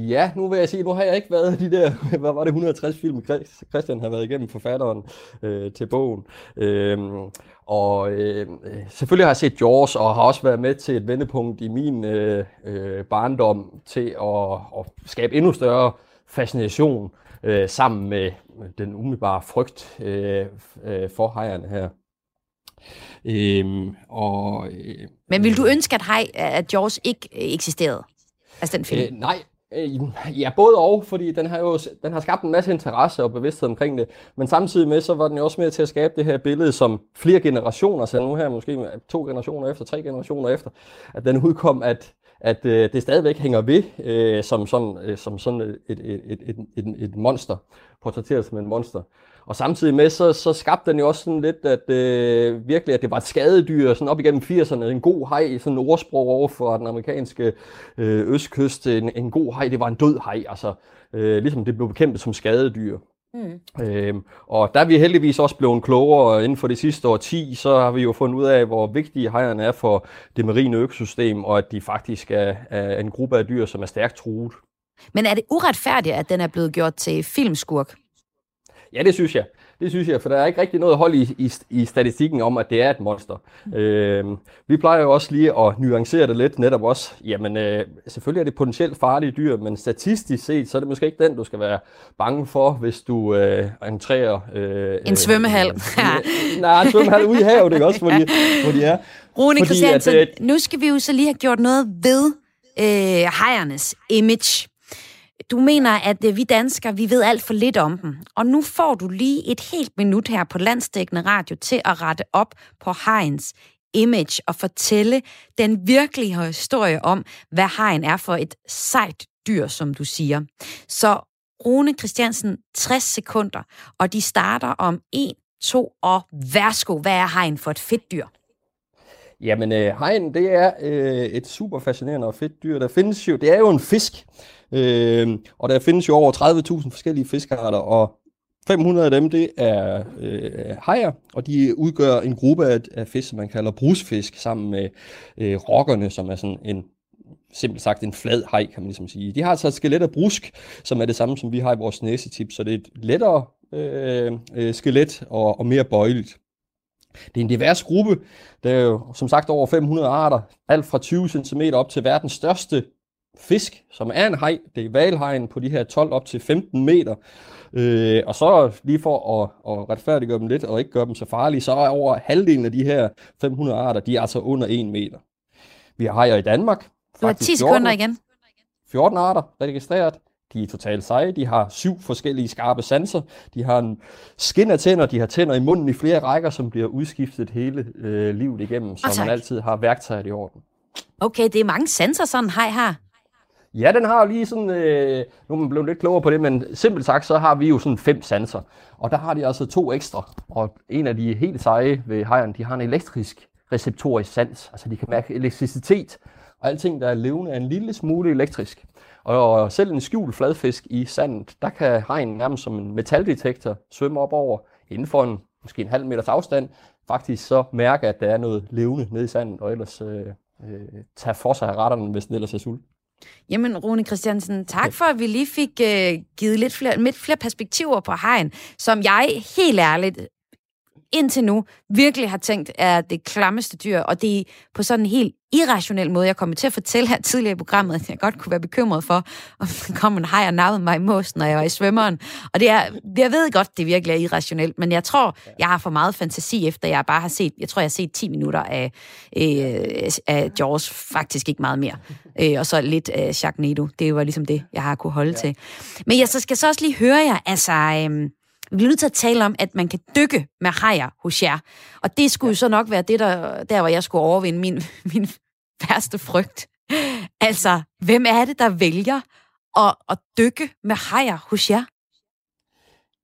Ja, nu vil jeg sige, nu har jeg ikke været de der, hvad var det, 160 film, Christian har været igennem forfatteren øh, til bogen. Øhm, og øh, selvfølgelig har jeg set Jaws, og har også været med til et vendepunkt i min øh, øh, barndom til at, at skabe endnu større fascination øh, sammen med den umiddelbare frygt øh, øh, for hejerne her. Øhm, og, øh, Men vil du ønske, at, hej, at Jaws ikke eksisterede? Altså den film? Øh, nej, Øh, Øh, ja, både og, fordi den har jo den har skabt en masse interesse og bevidsthed omkring det, men samtidig med, så var den jo også med til at skabe det her billede, som flere generationer, så nu her måske to generationer efter, tre generationer efter, at den udkom, at, at øh, det stadigvæk hænger ved øh, som sådan, øh, som sådan et, et, et, et, et, et monster, portrætteret som et monster. Og samtidig med, så, så skabte den jo også sådan lidt, at øh, virkelig, at det var et skadedyr, sådan op igennem 80'erne, en god hej, sådan en ordsprog over for den amerikanske øh, østkyst, en, en god hej, det var en død hej, altså øh, ligesom det blev bekæmpet som skadedyr. Mm. Øhm, og der er vi heldigvis også blevet klogere inden for de sidste år 10, så har vi jo fundet ud af, hvor vigtige hejerne er for det marine økosystem, og at de faktisk er, er en gruppe af dyr, som er stærkt truet. Men er det uretfærdigt, at den er blevet gjort til filmskurk? Ja, det synes jeg. Det synes jeg, for der er ikke rigtig noget hold i, i, i statistikken om, at det er et monster. Øh, vi plejer jo også lige at nuancere det lidt, netop også. Jamen, øh, selvfølgelig er det potentielt farlige dyr, men statistisk set, så er det måske ikke den, du skal være bange for, hvis du øh, entrerer... Øh, en svømmehal. Øh, nej, en svømmehal ude i havet, det er også, hvor de, hvor de er. Rune Fordi, Christiansen, at, øh, nu skal vi jo så lige have gjort noget ved øh, hajernes image. Du mener, at øh, vi danskere, vi ved alt for lidt om dem. Og nu får du lige et helt minut her på Landstækkende Radio til at rette op på Heinz image og fortælle den virkelige historie om, hvad hegn er for et sejt dyr, som du siger. Så Rune Christiansen, 60 sekunder, og de starter om 1, 2 og værsgo. Hvad er hegn for et fedt dyr? Jamen, øh, hegn, det er øh, et super fascinerende og fedt dyr. Der findes jo, det er jo en fisk, Øh, og der findes jo over 30.000 forskellige fiskearter, og 500 af dem, det er øh, hajer, og de udgør en gruppe af, af fisk, som man kalder brusfisk, sammen med øh, rokkerne, som er sådan en simpelt sagt en flad haj, kan man ligesom sige. De har altså et skelet af brusk, som er det samme, som vi har i vores næsetip, så det er et lettere øh, øh, skelet og, og mere bøjeligt. Det er en divers gruppe. Der er jo som sagt over 500 arter, alt fra 20 cm op til verdens største fisk, som er en haj. Det er valhajen på de her 12 op til 15 meter. Øh, og så lige for at, at retfærdiggøre dem lidt og ikke gøre dem så farlige, så er over halvdelen af de her 500 arter, de er altså under 1 meter. Vi har hajer i Danmark. Du har 10 sekunder igen. 14 arter registreret. De er totalt seje. De har syv forskellige skarpe sanser. De har en skin af tænder. De har tænder i munden i flere rækker, som bliver udskiftet hele øh, livet igennem, så man altid har værktøjer i orden. Okay, det er mange sanser, sådan hej her. Ja, den har jo lige sådan, øh, nu er man blevet lidt klogere på det, men simpelt sagt, så har vi jo sådan fem sanser. Og der har de altså to ekstra. Og en af de helt seje ved hejren, de har en elektrisk receptorisk sans. Altså de kan mærke elektricitet, og alting, der er levende, er en lille smule elektrisk. Og selv en skjult fladfisk i sandet, der kan hegn nærmest som en metaldetektor svømme op over inden for en, måske en halv meters afstand, faktisk så mærke, at der er noget levende nede i sandet, og ellers øh, øh, tage for sig af retterne, hvis den ellers er sult. Jamen, Rune Christiansen, tak for, at vi lige fik uh, givet lidt flere, lidt flere perspektiver på hegn, som jeg helt ærligt indtil nu virkelig har tænkt, er det klammeste dyr, og det er på sådan en helt irrationel måde. Jeg kommer til at fortælle her tidligere i programmet, at jeg godt kunne være bekymret for, om der kom en hej og nappede mig i måsen, når jeg var i svømmeren. Og det er, jeg ved godt, det virkelig er irrationelt, men jeg tror, jeg har for meget fantasi, efter jeg bare har set, jeg tror, jeg har set 10 minutter af, øh, af Jaws, faktisk ikke meget mere. Øh, og så lidt af Sharknado. Det var ligesom det, jeg har kunne holde ja. til. Men jeg så skal så også lige høre jer, altså... Øh, vi bliver nødt til at tale om, at man kan dykke med hajer hos jer. Og det skulle ja. jo så nok være det, der, der hvor jeg skulle overvinde min, min værste frygt. Altså, hvem er det, der vælger at, at dykke med hajer hos jer?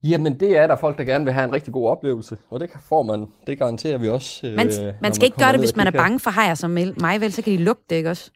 Jamen, det er der folk, der gerne vil have en rigtig god oplevelse, og det får man, det garanterer vi også. Man, øh, man skal ikke gøre det, hvis man er bange for hajer som mig, vel, så kan de lugte det, ikke også?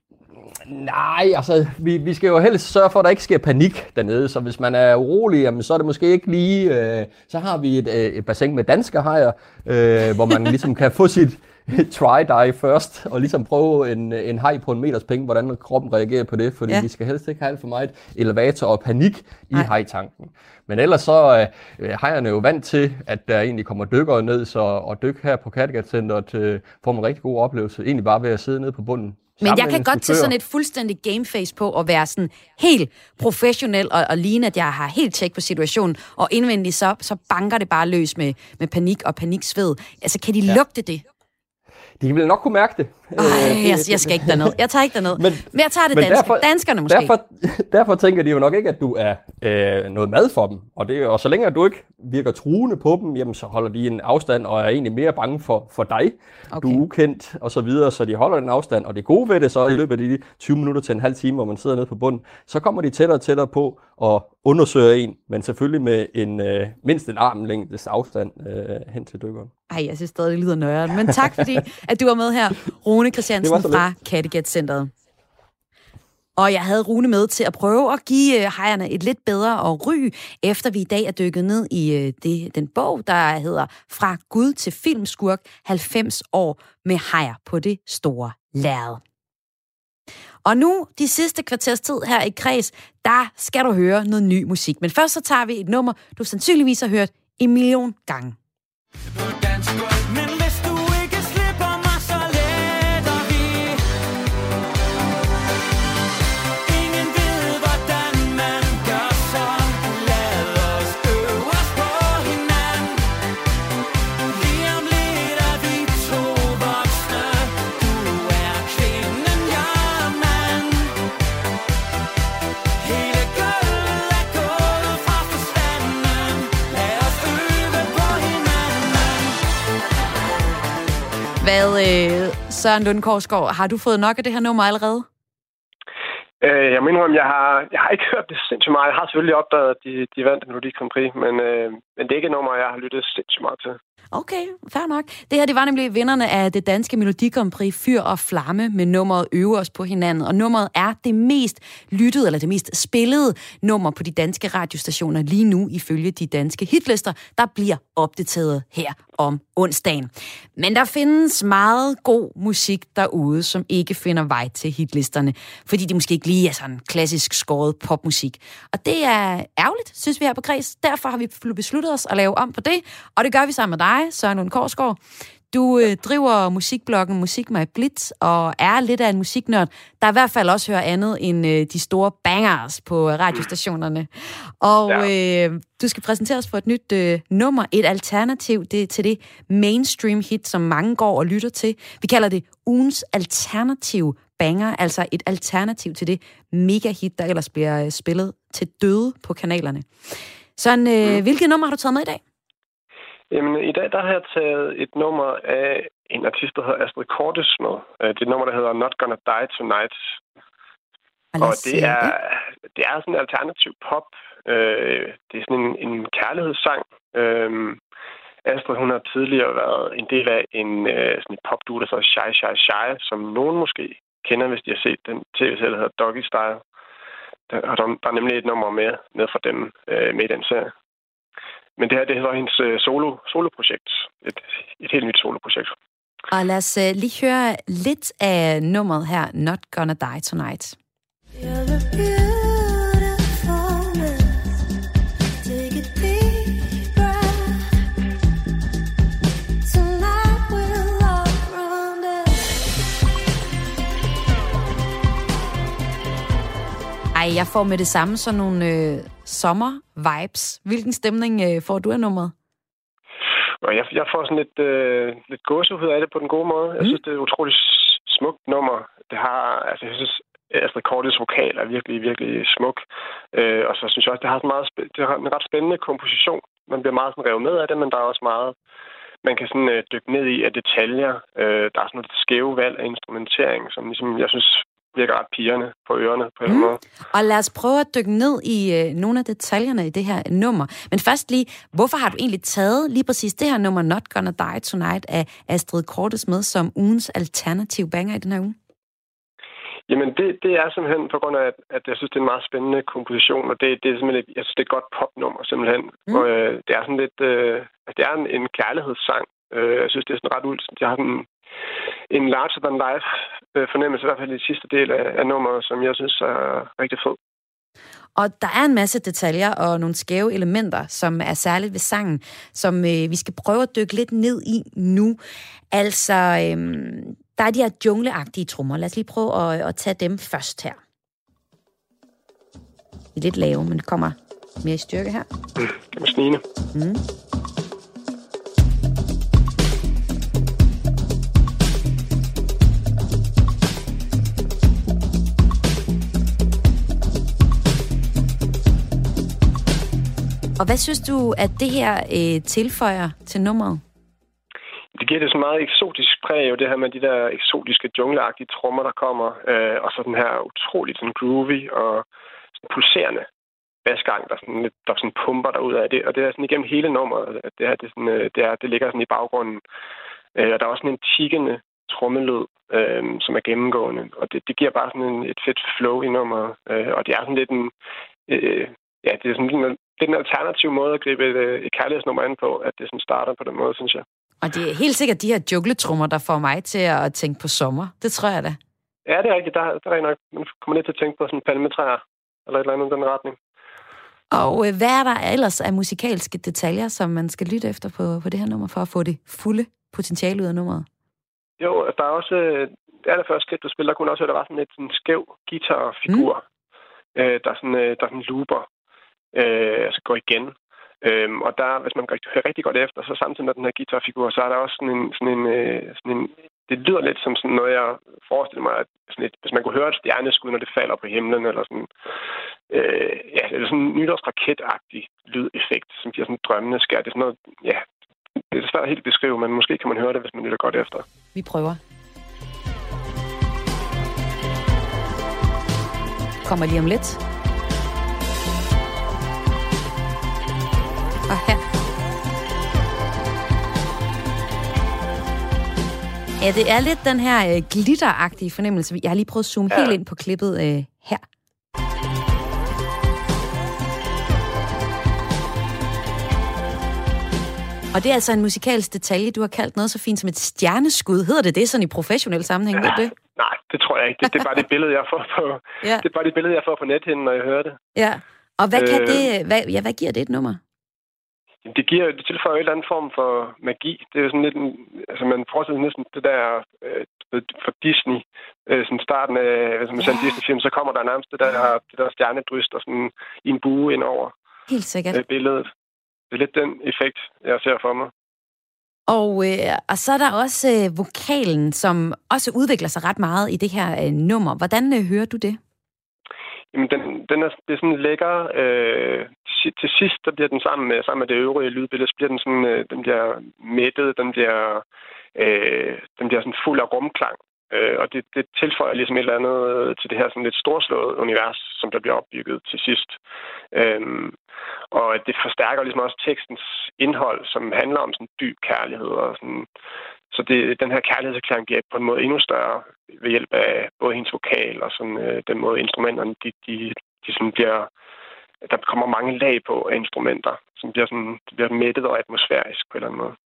Nej, altså, vi, vi skal jo helst sørge for, at der ikke sker panik dernede, så hvis man er urolig, jamen, så er det måske ikke lige... Øh, så har vi et, øh, et bassin med danske hajer, øh, hvor man ligesom kan få sit try-die først, og ligesom prøve en, en haj på en meters penge, hvordan kroppen reagerer på det, fordi ja. vi skal helst ikke have alt for meget elevator og panik i hajtanken. Men ellers så øh, hajerne jo vant til, at der egentlig kommer dykkere ned, så at dykke her på Kattegat Centeret øh, får man en rigtig god oplevelse, egentlig bare ved at sidde nede på bunden men jeg kan godt tage sådan et fuldstændig gameface på og være sådan helt professionel og, og ligne, at jeg har helt tjek på situationen, og indvendigt så, så banker det bare løs med, med panik og paniksved. Altså, kan de ja. lugte det? De vil nok kunne mærke det. Ej, jeg, jeg skal ikke derned. Jeg tager ikke derned. Men, men jeg tager det danske. Derfor, Danskerne måske. Derfor, derfor tænker de jo nok ikke, at du er øh, noget mad for dem. Og, det, og så længe du ikke virker truende på dem, jamen, så holder de en afstand og er egentlig mere bange for, for dig. Okay. Du er ukendt og så videre, så de holder den afstand. Og det gode ved det så i løbet af de 20 minutter til en halv time, hvor man sidder nede på bunden, så kommer de tættere og tættere på og undersøger en, men selvfølgelig med en øh, mindst en armlængdes afstand øh, hen til dykkeren. Ej, jeg synes stadig, det lyder nøjere. Men tak fordi, at du var med her, Rune Christiansen fra Kattegat Centeret. Og jeg havde Rune med til at prøve at give øh, hejerne et lidt bedre ry, efter vi i dag er dykket ned i øh, det, den bog, der hedder Fra Gud til Filmskurk, 90 år med hejer på det store lærred. Og nu, de sidste kvarters tid her i Kreds, der skal du høre noget ny musik. Men først så tager vi et nummer, du sandsynligvis har hørt en million gange. Søren Lund Korsgaard, har du fået nok af det her nummer allerede? Øh, jeg mener, jeg har, jeg har ikke hørt det sindssygt meget. Jeg har selvfølgelig opdaget, at de, de vandt Melodi Grand Prix, men, øh, men det er ikke et nummer, jeg har lyttet sindssygt meget til. Okay, fair nok. Det her det var nemlig vinderne af det danske Melodi Grand Prix Fyr og Flamme med nummeret Øve os på hinanden. Og nummeret er det mest lyttede, eller det mest spillede nummer på de danske radiostationer lige nu, ifølge de danske hitlister, der bliver opdateret her om onsdagen. Men der findes meget god musik derude, som ikke finder vej til hitlisterne, fordi de måske ikke lige er sådan klassisk skåret popmusik. Og det er ærgerligt, synes vi her på Græs. Derfor har vi besluttet os at lave om på det, og det gør vi sammen med dig, Søren Lund Korsgaard. Du øh, driver musikbloggen Musik med Blitz og er lidt af en musiknørd, der i hvert fald også hører andet end øh, de store bangers på radiostationerne. Og ja. øh, du skal præsentere os for et nyt øh, nummer, et alternativ det, til det mainstream hit, som mange går og lytter til. Vi kalder det ugens alternativ banger, altså et alternativ til det mega hit, der ellers bliver øh, spillet til døde på kanalerne. Sådan, øh, mm. hvilke nummer har du taget med i dag? Jamen, i dag der har jeg taget et nummer af en artist, der hedder Astrid Cordes med. Øh, det er et nummer, der hedder Not Gonna Die Tonight. Og det er, det er sådan en alternativ pop. Øh, det er sådan en, en kærlighedssang. Øh, Astrid, hun har tidligere været en del af en sådan en popduo, der hedder Shy Shy Shy, som nogen måske kender, hvis de har set den tv-serie, der hedder Doggy Style. Der, der, der er nemlig et nummer med, med fra dem med i den serie. Men det her, det var hendes øh, solo, soloprojekt. Et, et helt nyt soloprojekt. Og lad os øh, lige høre lidt af nummeret her, Not Gonna Die Tonight. You're the beauty. Ej, jeg får med det samme sådan nogle, øh, sommer-vibes. Hvilken stemning øh, får du af nummeret? Jeg, jeg får sådan lidt, øh, lidt gåsehud af det på den gode måde. Jeg mm. synes, det er et utroligt smukt nummer. Det har, altså jeg synes, Astrid Kortes vokal er virkelig, virkelig smuk. Øh, og så synes jeg også, det har, sådan meget, det har en ret spændende komposition. Man bliver meget sådan revet med af det, men der er også meget, man kan sådan øh, dykke ned i af detaljer. Øh, der er sådan noget skæve valg af instrumentering, som ligesom, jeg synes virker ret pigerne på ørerne på en mm. måde. Og lad os prøve at dykke ned i øh, nogle af detaljerne i det her nummer. Men først lige, hvorfor har du egentlig taget lige præcis det her nummer, Not Gonna Die Tonight, af Astrid Kortes med som ugens alternativ banger i den her uge? Jamen, det, det er simpelthen på grund af, at, at jeg synes, det er en meget spændende komposition, og det, det er simpelthen, jeg synes, det er et godt popnummer, simpelthen. Mm. Og øh, det er sådan lidt, øh, det er en, en kærlighedssang. Øh, jeg synes, det er sådan ret ud, det har sådan en larger than life øh, fornemmelse, i hvert fald i sidste del af, af nummeret, som jeg synes er rigtig fed. Og der er en masse detaljer og nogle skæve elementer, som er særligt ved sangen, som øh, vi skal prøve at dykke lidt ned i nu. Altså, øh, der er de her jungleagtige trommer. Lad os lige prøve at, at tage dem først her. De er lidt lave, men det kommer mere i styrke her. Mm, det er snigende. Mm. Og hvad synes du, at det her øh, tilføjer til nummeret? Det giver det så meget eksotisk præg, jo det her med de der eksotiske jungleagtige trommer, der kommer, øh, og så den her utroligt sådan groovy og sådan pulserende basgang, der, sådan, lidt, der sådan pumper der ud af det. Og det er sådan igennem hele nummeret, at det, her, det, sådan, øh, det, er, det ligger sådan i baggrunden. Øh, og der er også sådan en tikkende trommelød, øh, som er gennemgående. Og det, det giver bare sådan en, et fedt flow i nummeret. Øh, og det er sådan lidt en... Øh, ja, det er sådan en, det er en alternativ måde at gribe et, øh, et kærlighedsnummer an på, at det sådan starter på den måde, synes jeg. Og det er helt sikkert de her jungletrummer, der får mig til at tænke på sommer. Det tror jeg da. Ja, det er rigtigt. Der, der er nok, man kommer lidt til at tænke på sådan palmetræer, eller et eller andet i den retning. Og øh, hvad er der ellers af musikalske detaljer, som man skal lytte efter på, på det her nummer, for at få det fulde potentiale ud af nummeret? Jo, der er også... Øh, det allerførste klip, du spiller, der kunne også høre, der var sådan et sådan skæv guitarfigur, mm. øh, der, sådan, der sådan looper, øh, altså går igen. Øhm, og der, hvis man hører rigtig godt efter, så samtidig med den her guitarfigur, så er der også sådan en, sådan en, øh, sådan en det lyder lidt som sådan noget, jeg forestiller mig, at sådan et, hvis man kunne høre et stjerneskud, når det falder på himlen, eller sådan, øh, ja, eller sådan en nytårsraketagtig lydeffekt, som giver sådan drømmende skær. Det er sådan noget, ja, det er svært at helt beskrive, men måske kan man høre det, hvis man lytter godt efter. Vi prøver. Kommer lige om lidt. Og her. Ja, det er lidt den her øh, glitteragtige fornemmelse. Jeg har lige prøvet at zoome ja. helt ind på klippet øh, her. Og det er altså en musikalsk detalje, du har kaldt noget så fint som et stjerneskud. Hedder det det sådan i professionel sammenhæng? Ja, det? Nej, det tror jeg ikke. Det, det er bare det billede, jeg får på, ja. det er bare det billede, jeg får på nethinden, når jeg hører det. Ja, og hvad, kan øh, det, hvad, ja, hvad giver det et nummer? Det giver, det tilføjer en eller anden form for magi. Det er sådan lidt, altså man forestiller næsten det der øh, for Disney, øh, sådan starten af, hvis man ser en Disney-film, så kommer der nærmest det der, det der stjernedryst og sådan i en bue ind over Helt sikkert. Øh, billedet. Det er lidt den effekt, jeg ser for mig. Og, øh, og så er der også øh, vokalen, som også udvikler sig ret meget i det her øh, nummer. Hvordan øh, hører du det? Jamen, den, den er, det er sådan lækker. Øh, til sidst, der bliver den sammen med, sammen med det øvrige lydbillede, så bliver den sådan, øh, den bliver mættet, den bliver, øh, den bliver sådan fuld af rumklang. Øh, og det, det tilføjer ligesom et eller andet øh, til det her sådan lidt storslået univers, som der bliver opbygget til sidst. Øh, og det forstærker ligesom også tekstens indhold, som handler om sådan dyb kærlighed og sådan, så det, den her kærlighedserklæring bliver på en måde endnu større ved hjælp af både hendes vokal og sådan, øh, den måde instrumenterne, de, de, de sådan bliver, der kommer mange lag på af instrumenter, som bliver, sådan, det bliver mættet og atmosfærisk på en eller anden måde.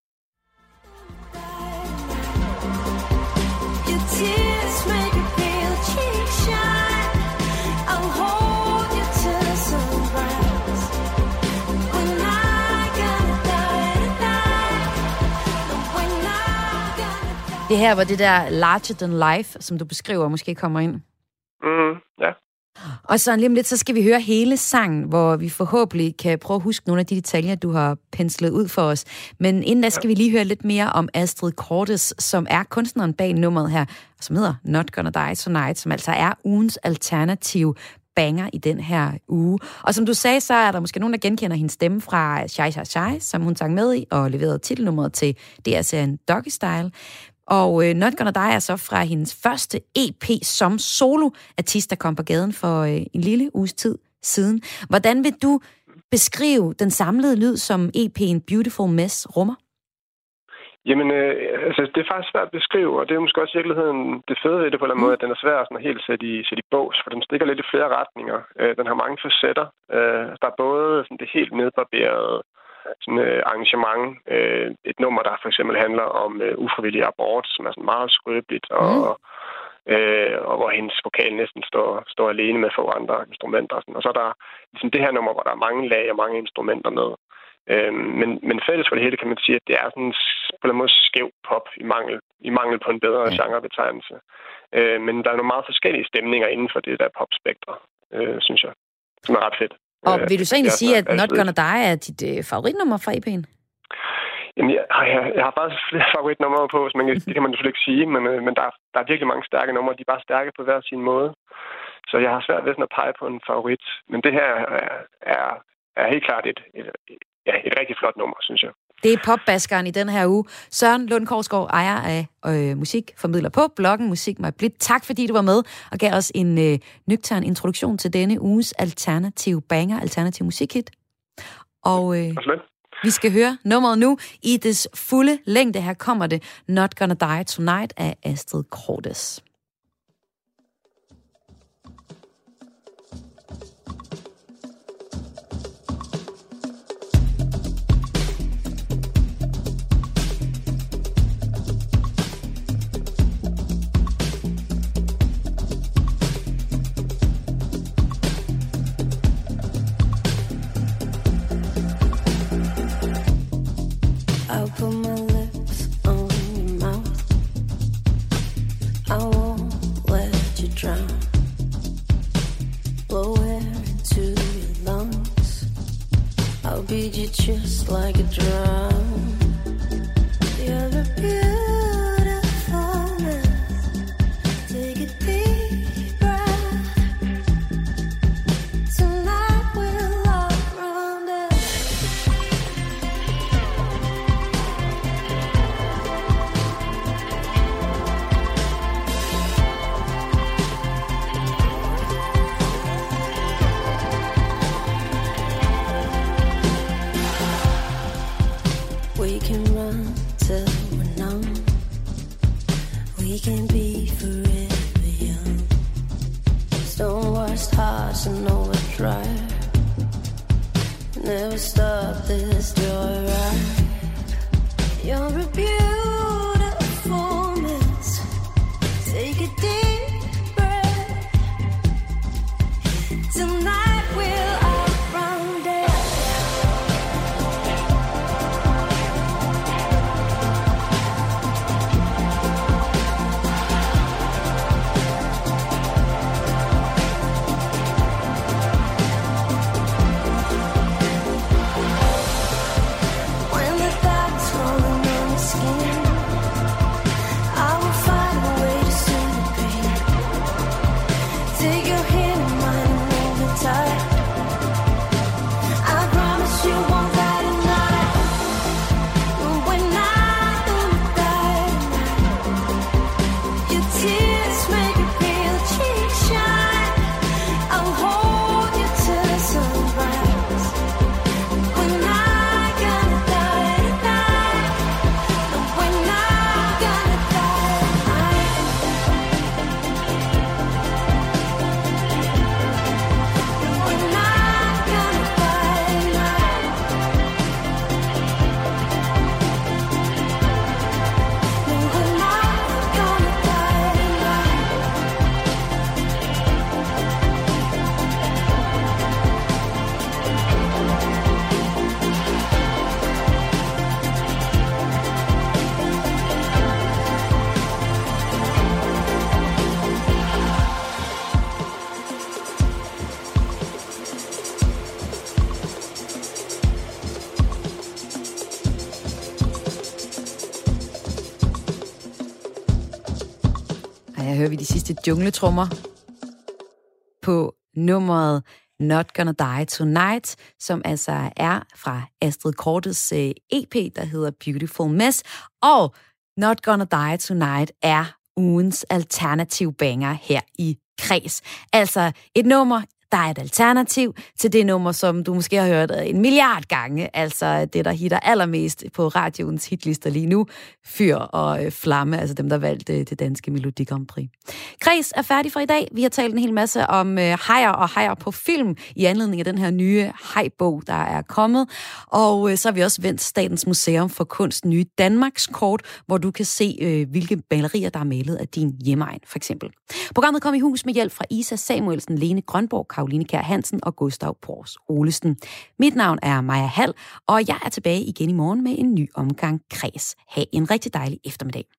Det her, hvor det der larger than life, som du beskriver, måske kommer ind. Mm, ja. Og så lige om lidt, så skal vi høre hele sangen, hvor vi forhåbentlig kan prøve at huske nogle af de detaljer, du har penslet ud for os. Men inden da skal vi lige høre lidt mere om Astrid Cordes, som er kunstneren bag nummeret her, som hedder Not Gonna Die Tonight, som altså er ugens alternativ banger i den her uge. Og som du sagde, så er der måske nogen, der genkender hendes stemme fra Shai Shai Shai, som hun sang med i og leverede titelnummeret til DR-serien Doggy Style. Og øh, Not Gonna Die er så fra hendes første EP som soloartist, der kom på gaden for øh, en lille uges tid siden. Hvordan vil du beskrive den samlede lyd, som EP'en Beautiful Mess rummer? Jamen, øh, altså, det er faktisk svært at beskrive, og det er måske også i virkeligheden det fede ved det på en eller anden måde, at den er svær sådan at helt sætte i, sætte i bås, for den stikker lidt i flere retninger. Øh, den har mange facetter. Øh, der er både sådan, det helt nedbarberede sådan, øh, arrangement. Øh, et nummer, der for eksempel handler om øh, ufrivillig abort, som er sådan meget skrøbeligt, og, mm. øh, og hvor hendes vokal næsten står, står alene med få andre instrumenter. Og, sådan. og så er der ligesom det her nummer, hvor der er mange lag og mange instrumenter med. Øh, men, men fælles for det hele kan man sige, at det er sådan på en måde skæv pop i mangel, i mangel på en bedre ja. genrebetegnelse. Øh, men der er nogle meget forskellige stemninger inden for det der popspektre, øh, synes jeg, som er ret fedt. Og øh, vil du så egentlig sige, at Not Gonna Die er dit øh, favoritnummer fra EP'en? Jamen, jeg, jeg, jeg har faktisk flere favoritnumre på, men det kan man selvfølgelig ikke sige, men, øh, men der, er, der er virkelig mange stærke numre. De er bare stærke på hver sin måde. Så jeg har svært ved sådan at pege på en favorit. Men det her er, er, er helt klart et, et, et, ja, et rigtig flot nummer, synes jeg. Det er popbaskeren i den her uge. Søren Lund Korsgaard, ejer af øh, musik, formidler på bloggen Musik mig Blidt. Tak fordi du var med og gav os en øh, nøgtern introduktion til denne uges alternativ banger, alternativ musikhit. Og øh, vi skal høre nummeret nu i dets fulde længde. Her kommer det Not Gonna Die Tonight af Astrid Kortes. Just like a drum. You're the beauty. Hører jungletrummer på nummeret Not Gonna Die Tonight, som altså er fra Astrid Kortes øh, EP, der hedder Beautiful Mess. Og Not Gonna Die Tonight er ugens alternativ banger her i Kreds. Altså et nummer, der er et alternativ til det nummer, som du måske har hørt øh, en milliard gange, altså det, der hitter allermest på radioens hitlister lige nu, Fyr og øh, Flamme, altså dem, der valgte øh, det danske Melodi Grand Prix. Kreds er færdig for i dag. Vi har talt en hel masse om øh, hejer og hejer på film i anledning af den her nye hejbog, der er kommet. Og øh, så har vi også vendt Statens Museum for Kunst nye Danmarks kort, hvor du kan se, øh, hvilke malerier, der er malet af din hjemmeegn, for eksempel. Programmet kom i hus med hjælp fra Isa Samuelsen, Lene Grønborg, Karoline Kær Hansen og Gustav Pors Olesen. Mit navn er Maja Hall, og jeg er tilbage igen i morgen med en ny omgang kreds. Ha' en rigtig dejlig eftermiddag.